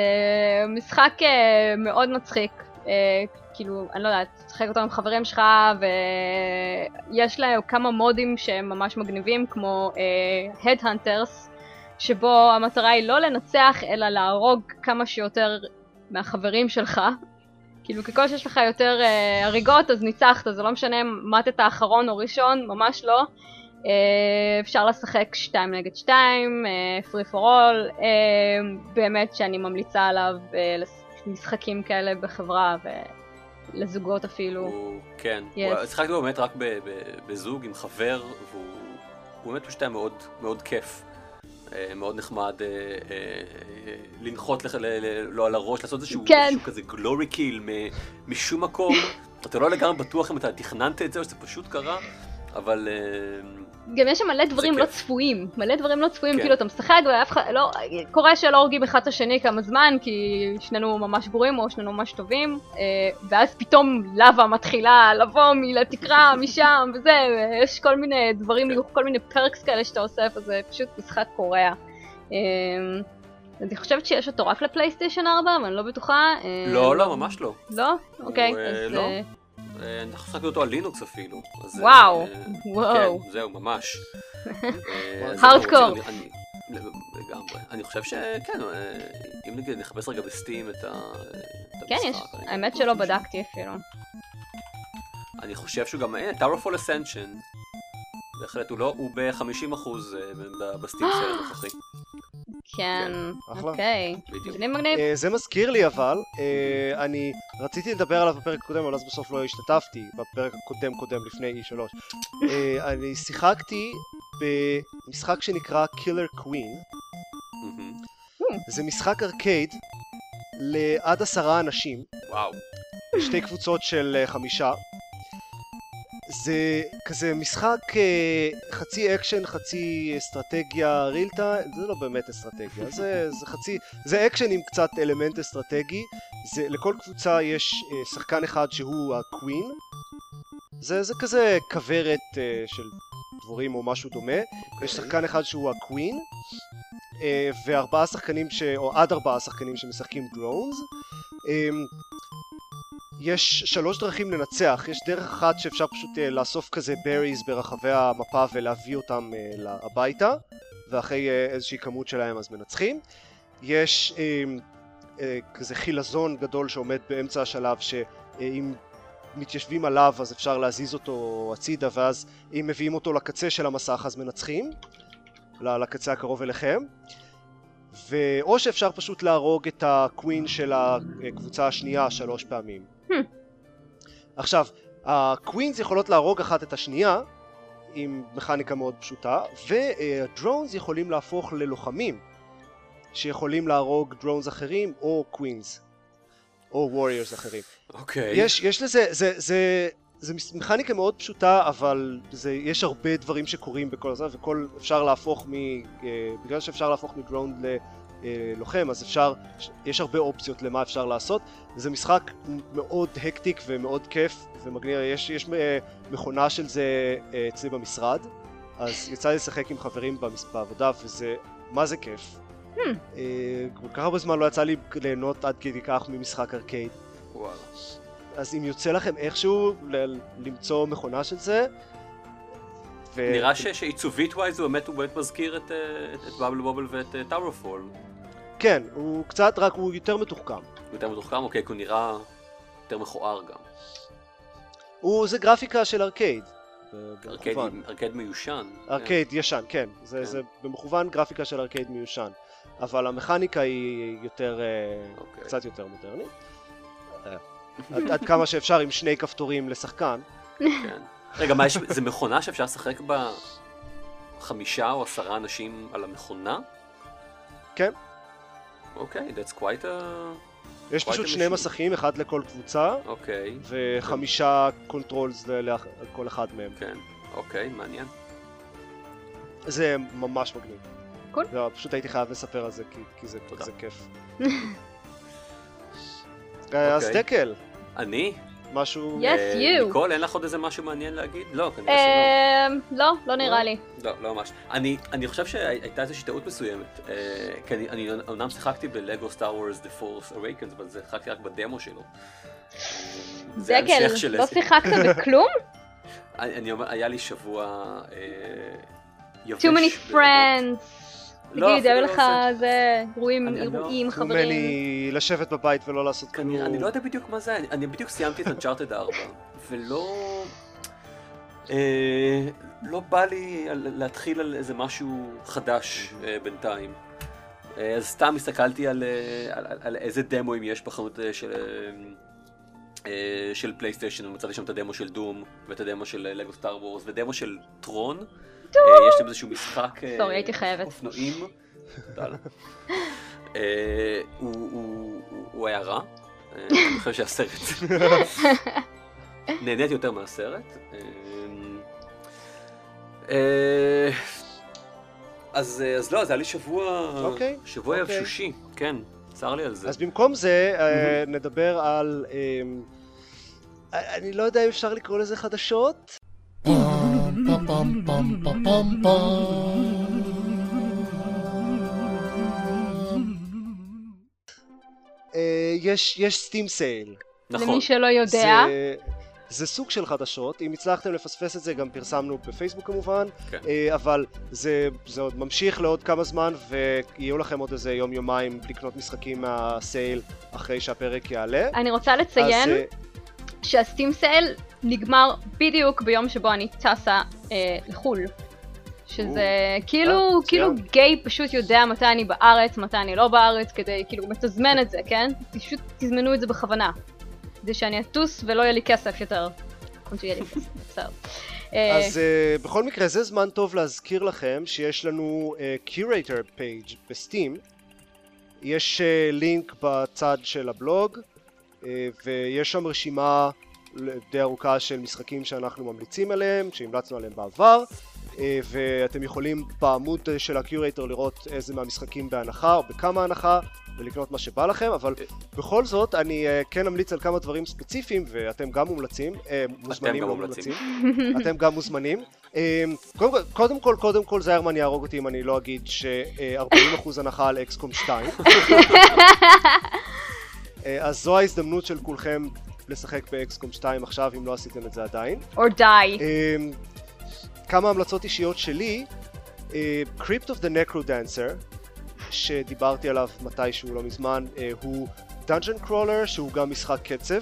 משחק אה, מאוד מצחיק, אה, כאילו, אני לא יודעת, תשחק אותו עם חברים שלך ויש להם כמה מודים שהם ממש מגניבים כמו אה, Headhunters, שבו המטרה היא לא לנצח אלא להרוג כמה שיותר מהחברים שלך. כאילו ככל שיש לך יותר אה, הריגות אז ניצחת, זה לא משנה אם מתת האחרון או ראשון, ממש לא. אה, אפשר לשחק 2 נגד 2, פרי פור אול, באמת שאני ממליצה עליו אה, למשחקים כאלה בחברה ולזוגות אפילו. הוא, כן, Yes. שיחקתי באמת רק בזוג עם חבר, והוא הוא באמת פשוט היה מאוד, מאוד כיף. אה, מאוד נחמד אה, אה, לנחות לו על הראש, לעשות איזשהו, כן. כזה גלורי קיל משום מקום. אתה לא לגמרי בטוח אם אתה תכננת את זה או שזה פשוט קרה, אבל גם יש שם מלא דברים. לא צפויים, מלא דברים לא צפויים, כן. כאילו אתה משחק ואף אחד, לא, קורה שלא הורגים אחד את השני כמה זמן, כי שנינו ממש גרועים או שנינו ממש טובים, אה, ואז פתאום לבה מתחילה לבוא מלתקרה, משם, וזה, ויש כל מיני דברים, כן. כל מיני פרקס כאלה שאתה אוסף, אז זה פשוט משחק קורע. אה, אני חושבת שיש אותו רק לפלייסטיישן 4, אבל אני לא בטוחה. אה, לא, לא, ממש לא. לא? אוקיי, אז... לא. אה, אה, אנחנו שחקנו אותו על לינוקס אפילו. אז, וואו, אה, וואו. כן, זהו, ממש. אה, Hardcore. אני- אני- לגמרי. אני חושב שכן, אה, אם נגיד נחפש רגע בסטים את ה- את כן, יש, המשחק, האמת שלא בדקתי אפילו. אני חושב שהוא גם, Fall Ascension. בהחלט, הוא לא, הוא ב-50% בסטים סייל הנוכחי. כן, אחלה. אוקיי. מגניב מגניב. אה, זה מזכיר לי אבל, אה, אני רציתי לדבר עליו בפרק הקודם, אבל אז בסוף לא השתתפתי, בפרק הקודם קודם, לפני E3. אה, אני שיחקתי במשחק שנקרא Killer Queen, מהמם. זה משחק ארקייד לעד עשרה אנשים, וואו. שתי קבוצות של חמישה. זה כזה משחק אה, חצי אקשן, חצי אסטרטגיה real time, זה לא באמת אסטרטגיה, זה, זה חצי, זה אקשן עם קצת אלמנט אסטרטגי, זה, לכל קבוצה יש אה, שחקן אחד שהוא ה queen, זה, זה כזה כוורת אה, של דבורים או משהו דומה, יש שחקן אחד שהוא הקווין, וארבעה שחקנים, ש... או עד ארבעה שחקנים שמשחקים דרונס. יש שלוש דרכים לנצח, יש דרך אחת שאפשר פשוט אה, לאסוף כזה בריז ברחבי המפה ולהביא אותם אה, הביתה, ואחרי אה, איזושהי כמות שלהם אז מנצחים. יש אה, כזה חילזון גדול שעומד באמצע השלב שאם מתיישבים עליו אז אפשר להזיז אותו הצידה ואז אם מביאים אותו לקצה של המסך אז מנצחים, לקצה הקרוב אליכם. ו... או שאפשר פשוט להרוג את ה queen של הקבוצה השנייה שלוש פעמים. עכשיו, ה queens יכולות להרוג אחת את השנייה עם מכניקה מאוד פשוטה, וה drones יכולים להפוך ללוחמים שיכולים להרוג drones אחרים או queens או ווריורס אחרים. אוקיי. יש, יש לזה, זה, זה, זה מכניקה מאוד פשוטה, אבל זה, יש הרבה דברים שקורים בכל זה, וכל, אפשר להפוך מ... אה, בגלל שאפשר להפוך מדרון ללוחם, אז אפשר, יש הרבה אופציות למה אפשר לעשות. זה משחק מאוד הקטיק ומאוד כיף ומגניב, יש, יש אה, מכונה של זה אה, אצלי במשרד, אז יצא לי לשחק עם חברים במס- בעבודה, וזה, מה זה כיף. אה, כל כך הרבה זמן לא יצא לי ליהנות עד כדי כך ממשחק ארקייד. וואלה. אז אם יוצא לכם איכשהו ל- למצוא מכונה של זה, ו... נראה ש- שעיצובית wise הוא באמת הוא באמת מזכיר את, אה, את, את Bubble Bobble ואת Tower Fall. כן, הוא קצת, רק הוא יותר מתוחכם. הוא יותר מתוחכם, אוקיי, כי הוא נראה יותר מכוער גם. הוא, זה גרפיקה של ארקייד. ארקייד. ארקייד מיושן. ארקייד ישן, כן. זה, כן. זה במכוון גרפיקה של ארקייד מיושן. אבל המכניקה היא יותר, אה, אוקיי. קצת יותר מודרנית. עד, עד כמה שאפשר עם שני כפתורים לשחקן. כן. רגע, מה יש, זה מכונה שאפשר לשחק בה חמישה או עשרה אנשים על המכונה? כן. אוקיי, that's quite a... יש Quite פשוט a שני machine. מסכים, אחד לכל קבוצה, אוקיי, וחמישה controls לכל אחד מהם. כן, אוקיי, מעניין. זה ממש מגניב. cool. לא, פשוט הייתי חייב לספר על זה, כי, כי זה. זה כיף. אה, אז אוקיי. דקל, אני? משהו... Yes, אה, you. ניקול, אין לך עוד איזה משהו מעניין להגיד? לא, כנראה שלא. אמ, לא, לא נראה לי. לא, לא ממש. אני, אני חושב שהייתה איזושהי טעות מסוימת. אה, כי אני, אני אומנם שיחקתי ב Lego Star Wars The Force Awakens, אבל זה שיחקתי רק בדמו שלו. של לא שיחקת בכלום? אני, אני אומר, היה לי שבוע יבש. Too many friends. לא, תגיד, היו אפילו לך לא זה. אירועים, לא- חברים. many לשבת בבית ולא לעשות כלום. אני, לא יודע בדיוק מה זה, אני, בדיוק סיימתי את אנצ'ארטד 4, ולא... אה, לא בא לי להתחיל על איזה משהו חדש אה, בינתיים. אה, אז סתם הסתכלתי על, על, על, על איזה דמוים יש בחנות של, של פלייסטיישן, ומצאתי שם את הדמו של דום, ואת הדמו של לגו סטאר וורס, ודמו של טרון. אה, יש שם איזשהו משחק... אה, סורי, הייתי חייבת. אופנועים. אה, הוא- היה רע. אני חושב שהסרט... נהניתי יותר מהסרט. אז אז לא, זה היה לי שבוע... אוקיי, שבוע אוקיי. יבשושי, כן. צר לי על זה. אז במקום זה, נדבר על... אני לא יודע אם אפשר לקרוא לזה חדשות. אה, יש יש סטים סייל. נכון. למי שלא יודע, זה, זה סוג של חדשות, אם הצלחתם לפספס את זה גם פרסמנו בפייסבוק כמובן, כן. אה, אבל זה, זה עוד ממשיך לעוד כמה זמן ויהיו לכם עוד איזה יום יומיים לקנות משחקים מהסייל אחרי שהפרק יעלה. אני רוצה לציין אז, אה, שהסטים סייל נגמר בדיוק ביום שבו אני טסה אה, לחו"ל. שזה כאילו, אה, כאילו מצוין. גיי פשוט יודע מתי אני בארץ, מתי אני לא בארץ, כדי כאילו מתזמן את זה, כן? פשוט תזמנו את זה בכוונה. כדי שאני אטוס ולא יהיה לי כסף יותר. נכון שיהיה לי כסף, בסדר. אה, אז uh, בכל מקרה זה זמן טוב להזכיר לכם שיש לנו uh, Curator page בסטים יש אה, לינק בצד של הבלוג ויש שם רשימה די ארוכה של משחקים שאנחנו ממליצים עליהם, שהמלצנו עליהם בעבר אה, ואתם יכולים בעמוד אה, של ה curator לראות איזה מהמשחקים בהנחה או בכמה הנחה ולקנות מה שבא לכם, אבל בכל זאת אני כן אמליץ על כמה דברים ספציפיים ואתם גם מומלצים, מוזמנים גם לא מומלצים. אתם גם מוזמנים. אמ, קודם כל, קודם כל, קודם כל, זיירמן יהרוג אותי אם אני לא אגיד ש-40% הנחה על XCOM 2. אה, אז זו ההזדמנות של כולכם לשחק ב XCOM 2 עכשיו, אם לא עשיתם את זה עדיין. or die. אמ, כמה המלצות אישיות שלי, Crypt of the NecroDancer, שדיברתי עליו מתישהו לא מזמן, אה, הוא dungeon crawler שהוא גם משחק קצב,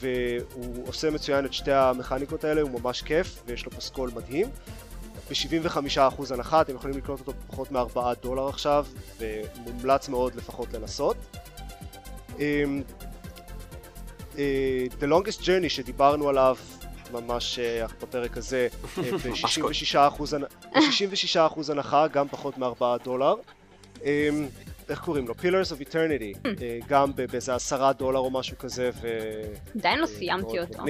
והוא עושה מצוין את שתי המכניקות האלה, הוא ממש כיף, ויש לו פסקול מדהים. ב-75% הנחה, אתם יכולים לקנות אותו בפחות מ-4 דולר עכשיו, ומומלץ מאוד לפחות לנסות. אה, The Longest Journey שדיברנו עליו ממש אה, בפרק הזה אה, ב-66% ב-66% הנחה, גם פחות מ-4 דולר. איך קוראים לו? Pillars of Eternity, אה, גם באיזה 10 דולר או משהו כזה. עדיין לא סיימתי אותו.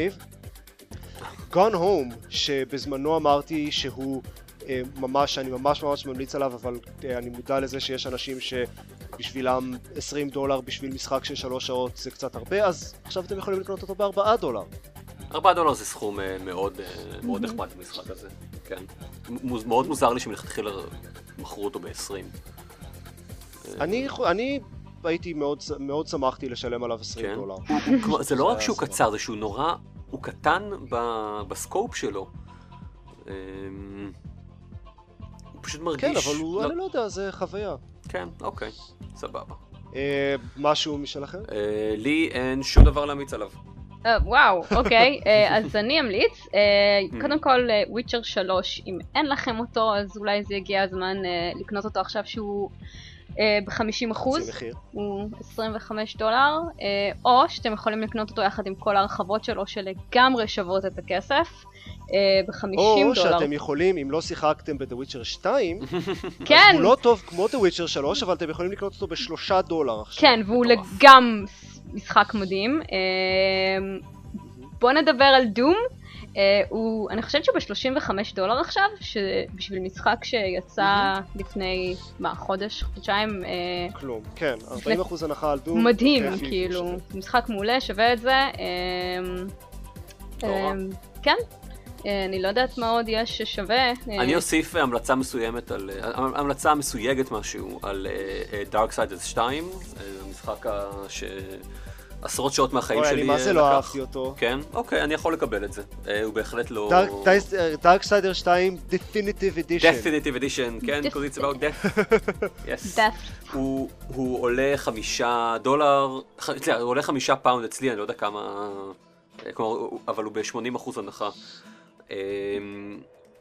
Gone Home, שבזמנו אמרתי שהוא ממש, אני ממש ממש ממליץ עליו, אבל אני מודע לזה שיש אנשים שבשבילם 20 דולר בשביל משחק של 3 שעות זה קצת הרבה, אז עכשיו אתם יכולים לקנות אותו ב-4 דולר. 4 דולר זה סכום אה, מאוד אה, מאוד נחמד במשחק הזה, כן. מאוד מוזר לי שמלכתחילה מכרו אותו ב-20. אני, אני הייתי מאוד, מאוד שמחתי לשלם עליו 20 כן. דולר. כלומר, זה לא רק שהוא קצר, זה שהוא נורא, הוא קטן ב- בסקופ שלו. אמ, הוא פשוט מרגיש... כן, אבל הוא, לא- אני לא יודע, זה חוויה. כן, אוקיי, סבבה. אה, משהו משלכם? אה, לי אין שום דבר להמיץ עליו. אה, וואו, אוקיי, אה, אז אני אמליץ. אה, Hmm. קודם כל, וויצ'ר 3, אם אין לכם אותו, אז אולי זה הגיע הזמן לקנות אותו עכשיו שהוא ב-50 אחוז. הוא 25 דולר, אה, או שאתם יכולים לקנות אותו יחד עם כל ההרחבות שלו שלגמרי שוות את הכסף, אה, ב-50 או דולר. שאתם יכולים, אם לא שיחקתם ב-The Witcher 2, כן, הוא לא טוב כמו The Witcher 3, אבל אתם יכולים לקנות אותו בשלושה דולר עכשיו. כן, והוא. גם משחק מדהים. אה, בוא נדבר על דום. אה, הוא, אני חושבת שהוא ב-35 דולר עכשיו, שבשביל משחק שיצא לפני, מה, חודש, חודשיים, אה, כלום, כן, 40% הנחה על דום. מדהים, כאילו. משחק מעולה, שווה את זה. אה, כן, אני לא יודעת מה עוד יש ששווה. אני אוסיף המלצה מסוימת על, המלצה מסויגת משהו על Dark Siders 2, אה, המשחק ה- שעשרות שעות מהחיים אוי, שלי אני מה זה אה, לא לקח. אהבתי אותו. כן? אוקיי, אני יכול לקבל את זה. אה, הוא בהחלט לא... דארקסיידר 2, Definitive Edition. Definitive Edition, כן? Because it's about death. yes. Death. הוא, הוא עולה חמישה דולר, סליחה, הוא עולה חמישה pound אצלי, אני לא יודע כמה, אה, כלומר, אבל הוא ב-80% הנחה. אמ,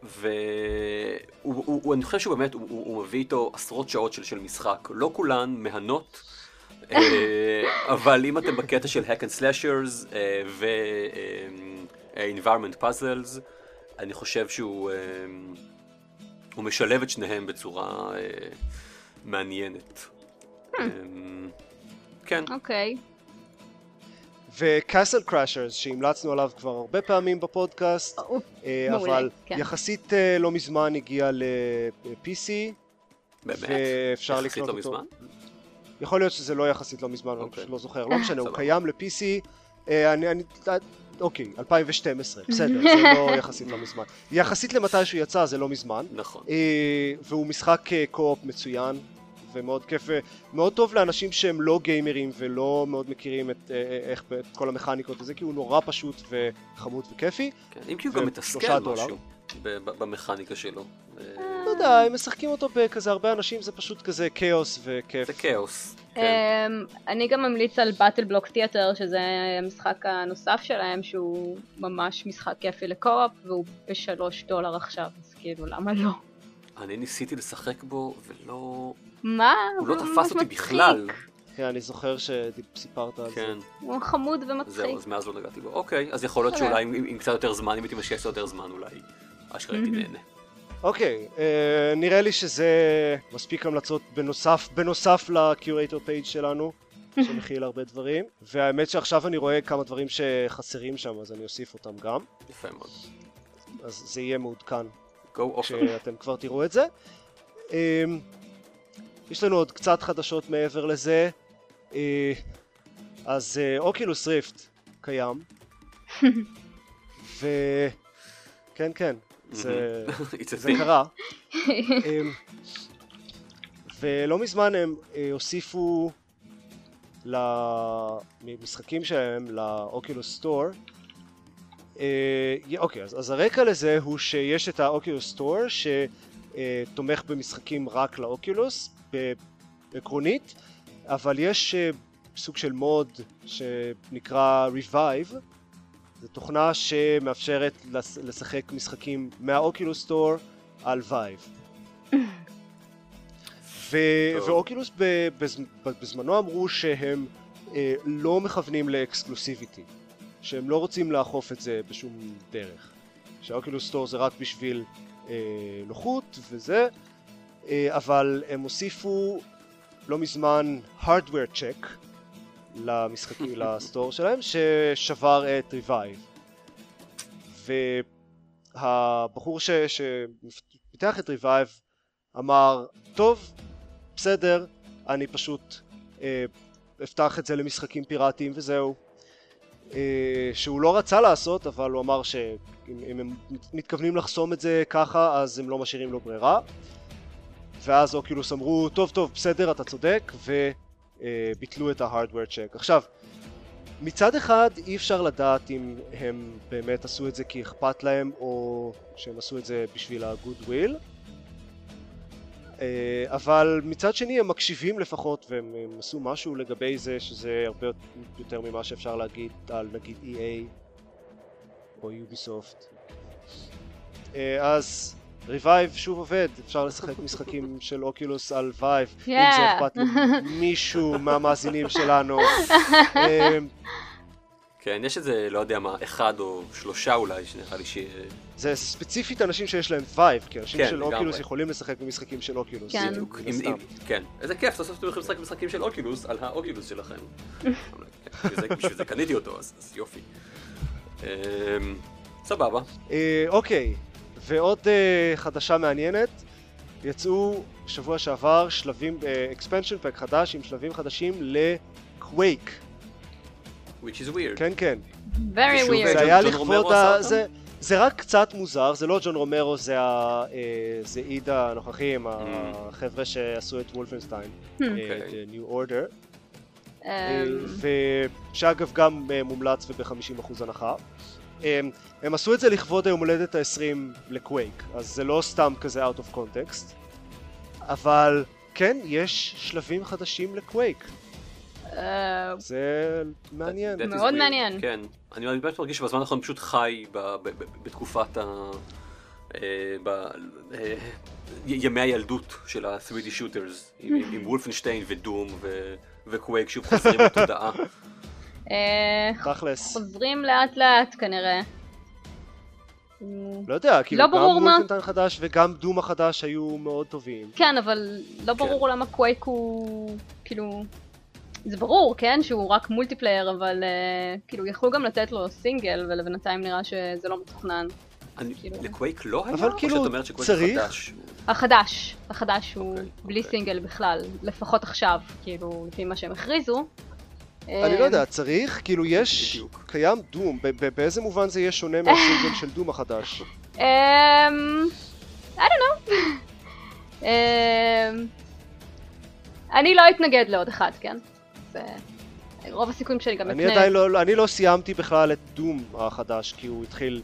ואני חושב שהוא באמת, הוא, מביא איתו עשרות שעות של, של משחק, לא כולן מהנות, אבל אם אתם בקטע של hack and slashers אה, ו-environment puzzles, אני חושב שהוא הוא משלב את שניהם בצורה אה, מעניינת. אמ, כן, אוקיי. וקאסל קראשרס, שהמלצנו עליו כבר הרבה פעמים בפודקאסט, אה, מעולה, אבל כן. יחסית אה, לא מזמן הגיע ל-PC, באמת. ואפשר יחסית לקנות לא אותו. מזמן? יכול להיות שזה לא יחסית לא מזמן, אני אוקיי. פשוט לא זוכר, לא משנה, הוא. קיים ל-PC, אה, אני, אני, אה, אוקיי, 2012, בסדר, זה לא יחסית לא מזמן. יחסית למתי שהוא יצא זה לא מזמן, נכון. אה, והוא משחק קו-אופ מצוין, ומאוד כיף, ומאוד טוב לאנשים שהם לא גיימרים ולא מאוד מכירים את, איך, את כל המכניקות וזה, כי הוא נורא פשוט וחמוד וכיפי. כן, אם כי הוא גם מתסכל. משהו במכניקה שלו. לא יודע, הם משחקים אותו בכזה הרבה אנשים, זה פשוט כזה כאוס וכיף. זה כאוס. כן. אמ, אני גם ממליץ על באטל בלוק תיאטר, שזה המשחק הנוסף שלהם, שהוא ממש משחק כיפי לקו-אופ, והוא בשלוש דולר עכשיו, אז כאילו, למה לא? אני ניסיתי לשחק בו ולא... מה? הוא לא תפס אותי. בכלל. כן, אני זוכר שסיפרת על זה. כן, הוא חמוד ומצחיק. זהו, אז מאז לא נגעתי בו. אוקיי, אז יכול להיות בסדר. שאולי עם עם קצת יותר זמן, אם הייתי משקיע קצת יותר זמן, אולי אשכרה הייתי נהנה. אוקיי, אה, נראה לי שזה מספיק המלצות בנוסף, בנוסף לקיורייטור פייג' שלנו, שמכיל הרבה דברים, והאמת שעכשיו אני רואה כמה דברים שחסרים שם, אז אני אוסיף אותם גם, יפה מאוד. אז זה יהיה מעודכן go off. כשאתם כבר תראו את זה. אה, יש לנו עוד קצת חדשות מעבר לזה, אה, אז אה, אוקילוס ריפט קיים, ו... כן, כן, זה... A זה. קרה. אמ, ולא מזמן הם אה, הוסיפו למשחקים שלהם לאוקילוס סטור. אה, אוקיי, אז, אז הרקע לזה הוא שיש את האוקילוס סטור שתומך במשחקים רק לאוקילוס, ב- עקרונית, אבל יש אה, סוג של מוד שנקרא Revive, זו תוכנה שמאפשרת לשחק משחקים מה Oculus Store על Vive. ו-. ו Oculus בז- בזמנו אמרו שהם אה, לא מכוונים ל exclusivity, שהם לא רוצים לאכוף את זה בשום דרך. שה Oculus Store זה רק בשביל אה, נוחות וזה, אה, אבל הם הוסיפו לא מזמן hardware check למשחקים, ל store שלהם, ששבר את Revive. והבחור ש... שפיתח את Revive אמר, טוב, בסדר, אני פשוט אה, אפתח את זה למשחקים פיראטיים וזהו. אה, שהוא לא רצה לעשות, אבל הוא אמר שאם אם הם מתכוונים לחסום את זה ככה, אז הם לא משאירים לו ברירה. ואז Oculus אמרו, טוב טוב, בסדר, אתה צודק, וביטלו את ה-hardware check. עכשיו, מצד אחד אי אפשר לדעת אם הם באמת עשו את זה כי אכפת להם, או שהם עשו את זה בשביל ה-good will. אה, אבל מצד שני הם מקשיבים לפחות והם הם עשו משהו לגבי זה שזה הרבה יותר ממה שאפשר להגיד על נגיד EA או Ubisoft. אה, אז Revive שוב עובד, אפשר לשחק משחקים של Oculus על Vive, אם זה Yeah. אכפת למישהו מהמאזינים שלנו. אמ, כן, יש איזה, לא יודע מה, אחד או שלושה אולי, שנראה לי ש... זה ספציפית אנשים שיש להם Vive, כי אנשים כן, של. Oculus יכולים לשחק במשחקים של Oculus. כן. בדיוק. הסתם. אם- כן. איזה כיף, סוף סוף אתם יכולים לשחק משחקים של Oculus על ה Oculus שלכם. בשביל זה- בשביל זה קניתי אותו, אז אז יופי. אמ, סבבה. אה, אוקיי, ועוד אה, חדשה מעניינת, יצאו שבוע שעבר שלבים, expansion pack חדש עם שלבים חדשים לקווייק. which is weird. כן, כן. very ושוב, weird. זה היה לכבוד ה... זה, זה רק קצת מוזר, זה לא ג'ון רומרו, זה, ה... אה, זה עיד הנוכחים, החבר'ה שעשו את וולפנשטיין, Hmm. אה, אוקיי. The New Order, אה, אמ, ושאגב גם מומלץ וב-50% הנחה. הם עשו את זה לכבוד היום הולדת ה-20 לקווייק, אז זה לא סתם כזה out of context, אבל כן, יש שלבים חדשים לקווייק, אה, זה מעניין. מאוד. מעניין. כן. אני באמת מרגיש שבזמן האחרון פשוט חי בתקופת ה... אה, אה, ימי הילדות של ה-3D shooters, עם- וולפנשטיין ודום ו- וקווייק שוב חוזרים לתודעה. אה, תכלס, חוזרים לאט לאט כנראה. לא יודע, כאילו לא גם וולפנטיין חדש וגם דום החדש היו מאוד טובים. כן, אבל לא ברור למה קווייק הוא... כאילו... זה ברור, כן, שהוא רק multiplayer, אבל אה, כאילו יכלו גם לתת לו סינגל, ולבינתיים נראה שזה לא מתוכנן. אני- כאילו. לקווייק לא היה? אבל או כאילו, שאת אומרת שקווייק צריך? חדש? החדש, החדש הוא אוקיי, בלי אוקיי. סינגל בכלל, לפחות עכשיו, כאילו, לפי מה שהם הכריזו. אני לא יודע, צריך, כאילו יש, בדיוק. קיים Doom, ב- ב- באיזה מובן זה יהיה שונה מהסינגל של Doom החדש? אמ... I don't know. אמ... אני לא אתנגד לעוד אחד, כן? רוב הסיכויים שלי גם אני אקנה... עדיין לא, אני לא סיימתי בכלל את דום החדש, כי הוא התחיל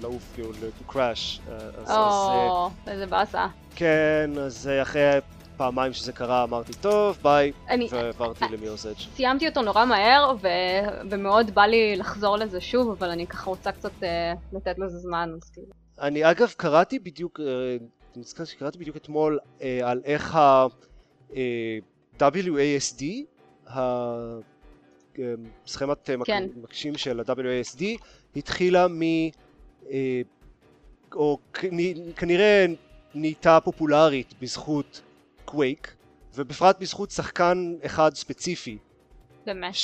לעוף, כאילו, to crash. אה, אה, או, איזה באסה. כן, אז אה, אחרי פעמיים שזה קרה אמרתי, טוב, ביי, אני ועברתי למירס אדג'. סיימתי אותו נורא מהר, ו... ומאוד בא לי לחזור לזה שוב, אבל אני ככה רוצה קצת אה, לתת לזה זמן, אז כאילו... אני אגב קראתי בדיוק, אה, אני נזכר שקראתי בדיוק אתמול אה, על איך ה... אה, WASD, הסכמת אה, מק- כן. מקשים של ה-WASD, התחילה מ... או כנראה נהייתה פופולרית בזכות קווייק, ובפרט בזכות שחקן אחד ספציפי, באמת.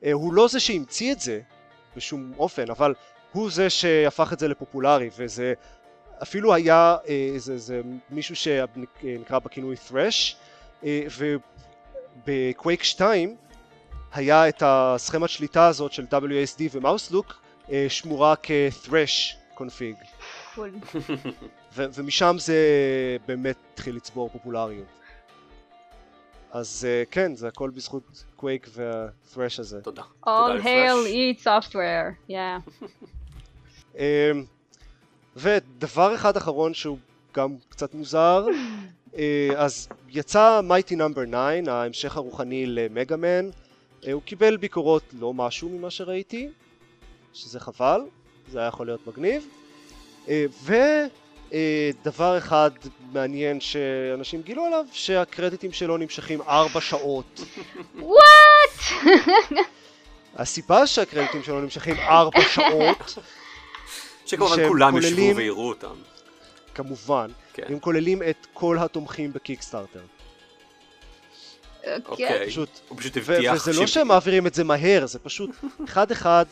שהוא לא זה שהמציא את זה בשום אופן, אבל הוא זה שהפך את זה לפופולרי, וזה אפילו היה אה, זה, זה מישהו שנקרא בכינוי thresh, אה, ובקווייק 2 היה את הסכמת שליטה הזאת של WSD ומאוסלוק אה, שמורה כ-thresh קונפיג, קול. ו- ומשם זה באמת התחיל לצבור פופולריות. אז אה, כן, זה הכל בזכות קווייק וה- Thresh הזה. תודה. All תודה hail ל Thresh. id Software, yeah. אמ, ודבר אחד אחרון שהוא גם קצת מוזר, אה, אז יצא Mighty Number 9, ההמשך הרוחני ל Mega Man, אה, הוא קיבל ביקורות לא משהו ממה שראיתי, שזה חבל, זה היה יכול להיות מגניב, ודבר אחד מעניין שאנשים גילו עליו, שהקרדיטים שלו נמשכים ארבע שעות. וואט! הסיבה שהקרדיטים שלו נמשכים ארבע שעות שכמובן כולם ישבו ויראו אותם. כמובן, כן. הם כוללים את כל התומכים בקיקסטארטר. אוקיי. פשוט, הוא פשוט הבטיח וזה לא שהם מעבירים את זה מהר, זה פשוט אחד אחד,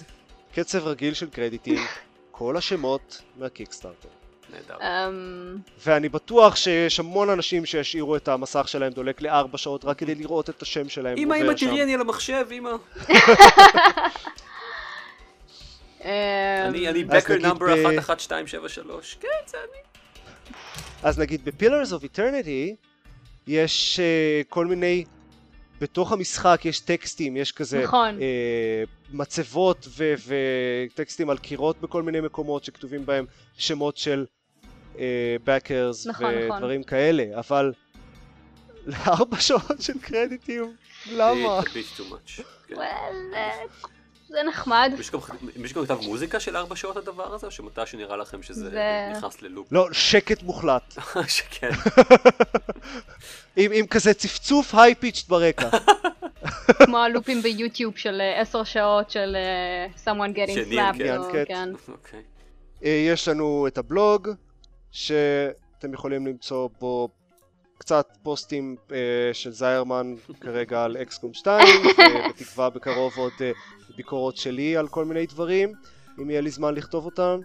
קצב רגיל של קרדיטים, כל השמות מהקיקסטארטר. נהדר. אמ, ואני בטוח שיש המון אנשים שישאירו את המסך שלהם דולק לארבע שעות רק כדי לראות את השם שלהם אמא, אמא. תראי, אני על המחשב, אמא. אמ, אני בקר נאמבר ב- 11273. כן, זה אני. אז נגיד ב-Pillars of Eternity יש uh, כל מיני, בתוך המשחק יש טקסטים, יש כזה נכון. uh, מצבות ו- וטקסטים על קירות בכל מיני מקומות שכתובים בהם שמות של בקרס נכון, ודברים כאלה, אבל לארבע שעות של קרדיטים, למה? זה נחמד. מישהו כתב מוזיקה של ארבע שעות לדבר הזה, או שמתי שנראה לכם שזה זה- נכנס ללופ? לא, שקט מוחלט. שכן. עם, עם כזה צפצוף היי פיצ'ט ברקע. כמו הלופים ביוטיוב של אה, עשר שעות של אה, someone getting slapped. כן. כן. כן. אוקיי. אה, יש לנו את הבלוג, שאתם יכולים למצוא בו קצת פוסטים אה, של זיירמן כרגע על אקסקום 2, ובתקווה בקרוב עוד אה, ביקורות שלי על כל מיני דברים, אם יהיה לי זמן לכתוב אותם,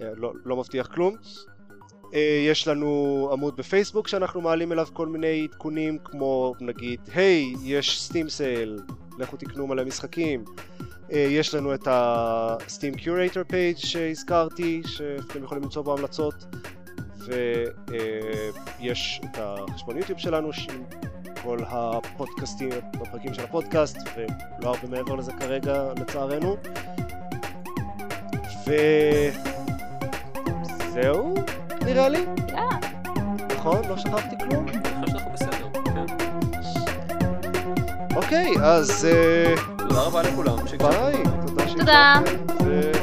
אה, לא, לא מבטיח כלום. אה, יש לנו עמוד בפייסבוק שאנחנו מעלים אליו כל מיני עדכונים כמו נגיד היי יש סטים סייל לכו תקנו מלא משחקים אה, יש לנו את ה-Steam Curator page שהזכרתי שאתם יכולים למצוא בו המלצות ויש את החשבון יוטיוב שלנו כל הפודקאסטים, הפרקים של הפודקאסט ולא הרבה מעבר לזה כרגע לצערנו וזהו נראה לי נכון? לא שכחתי כלום? אני חושב שאנחנו בסדר. כן. אוקיי אז אה, תודה רבה לכולם. ביי תודה ו-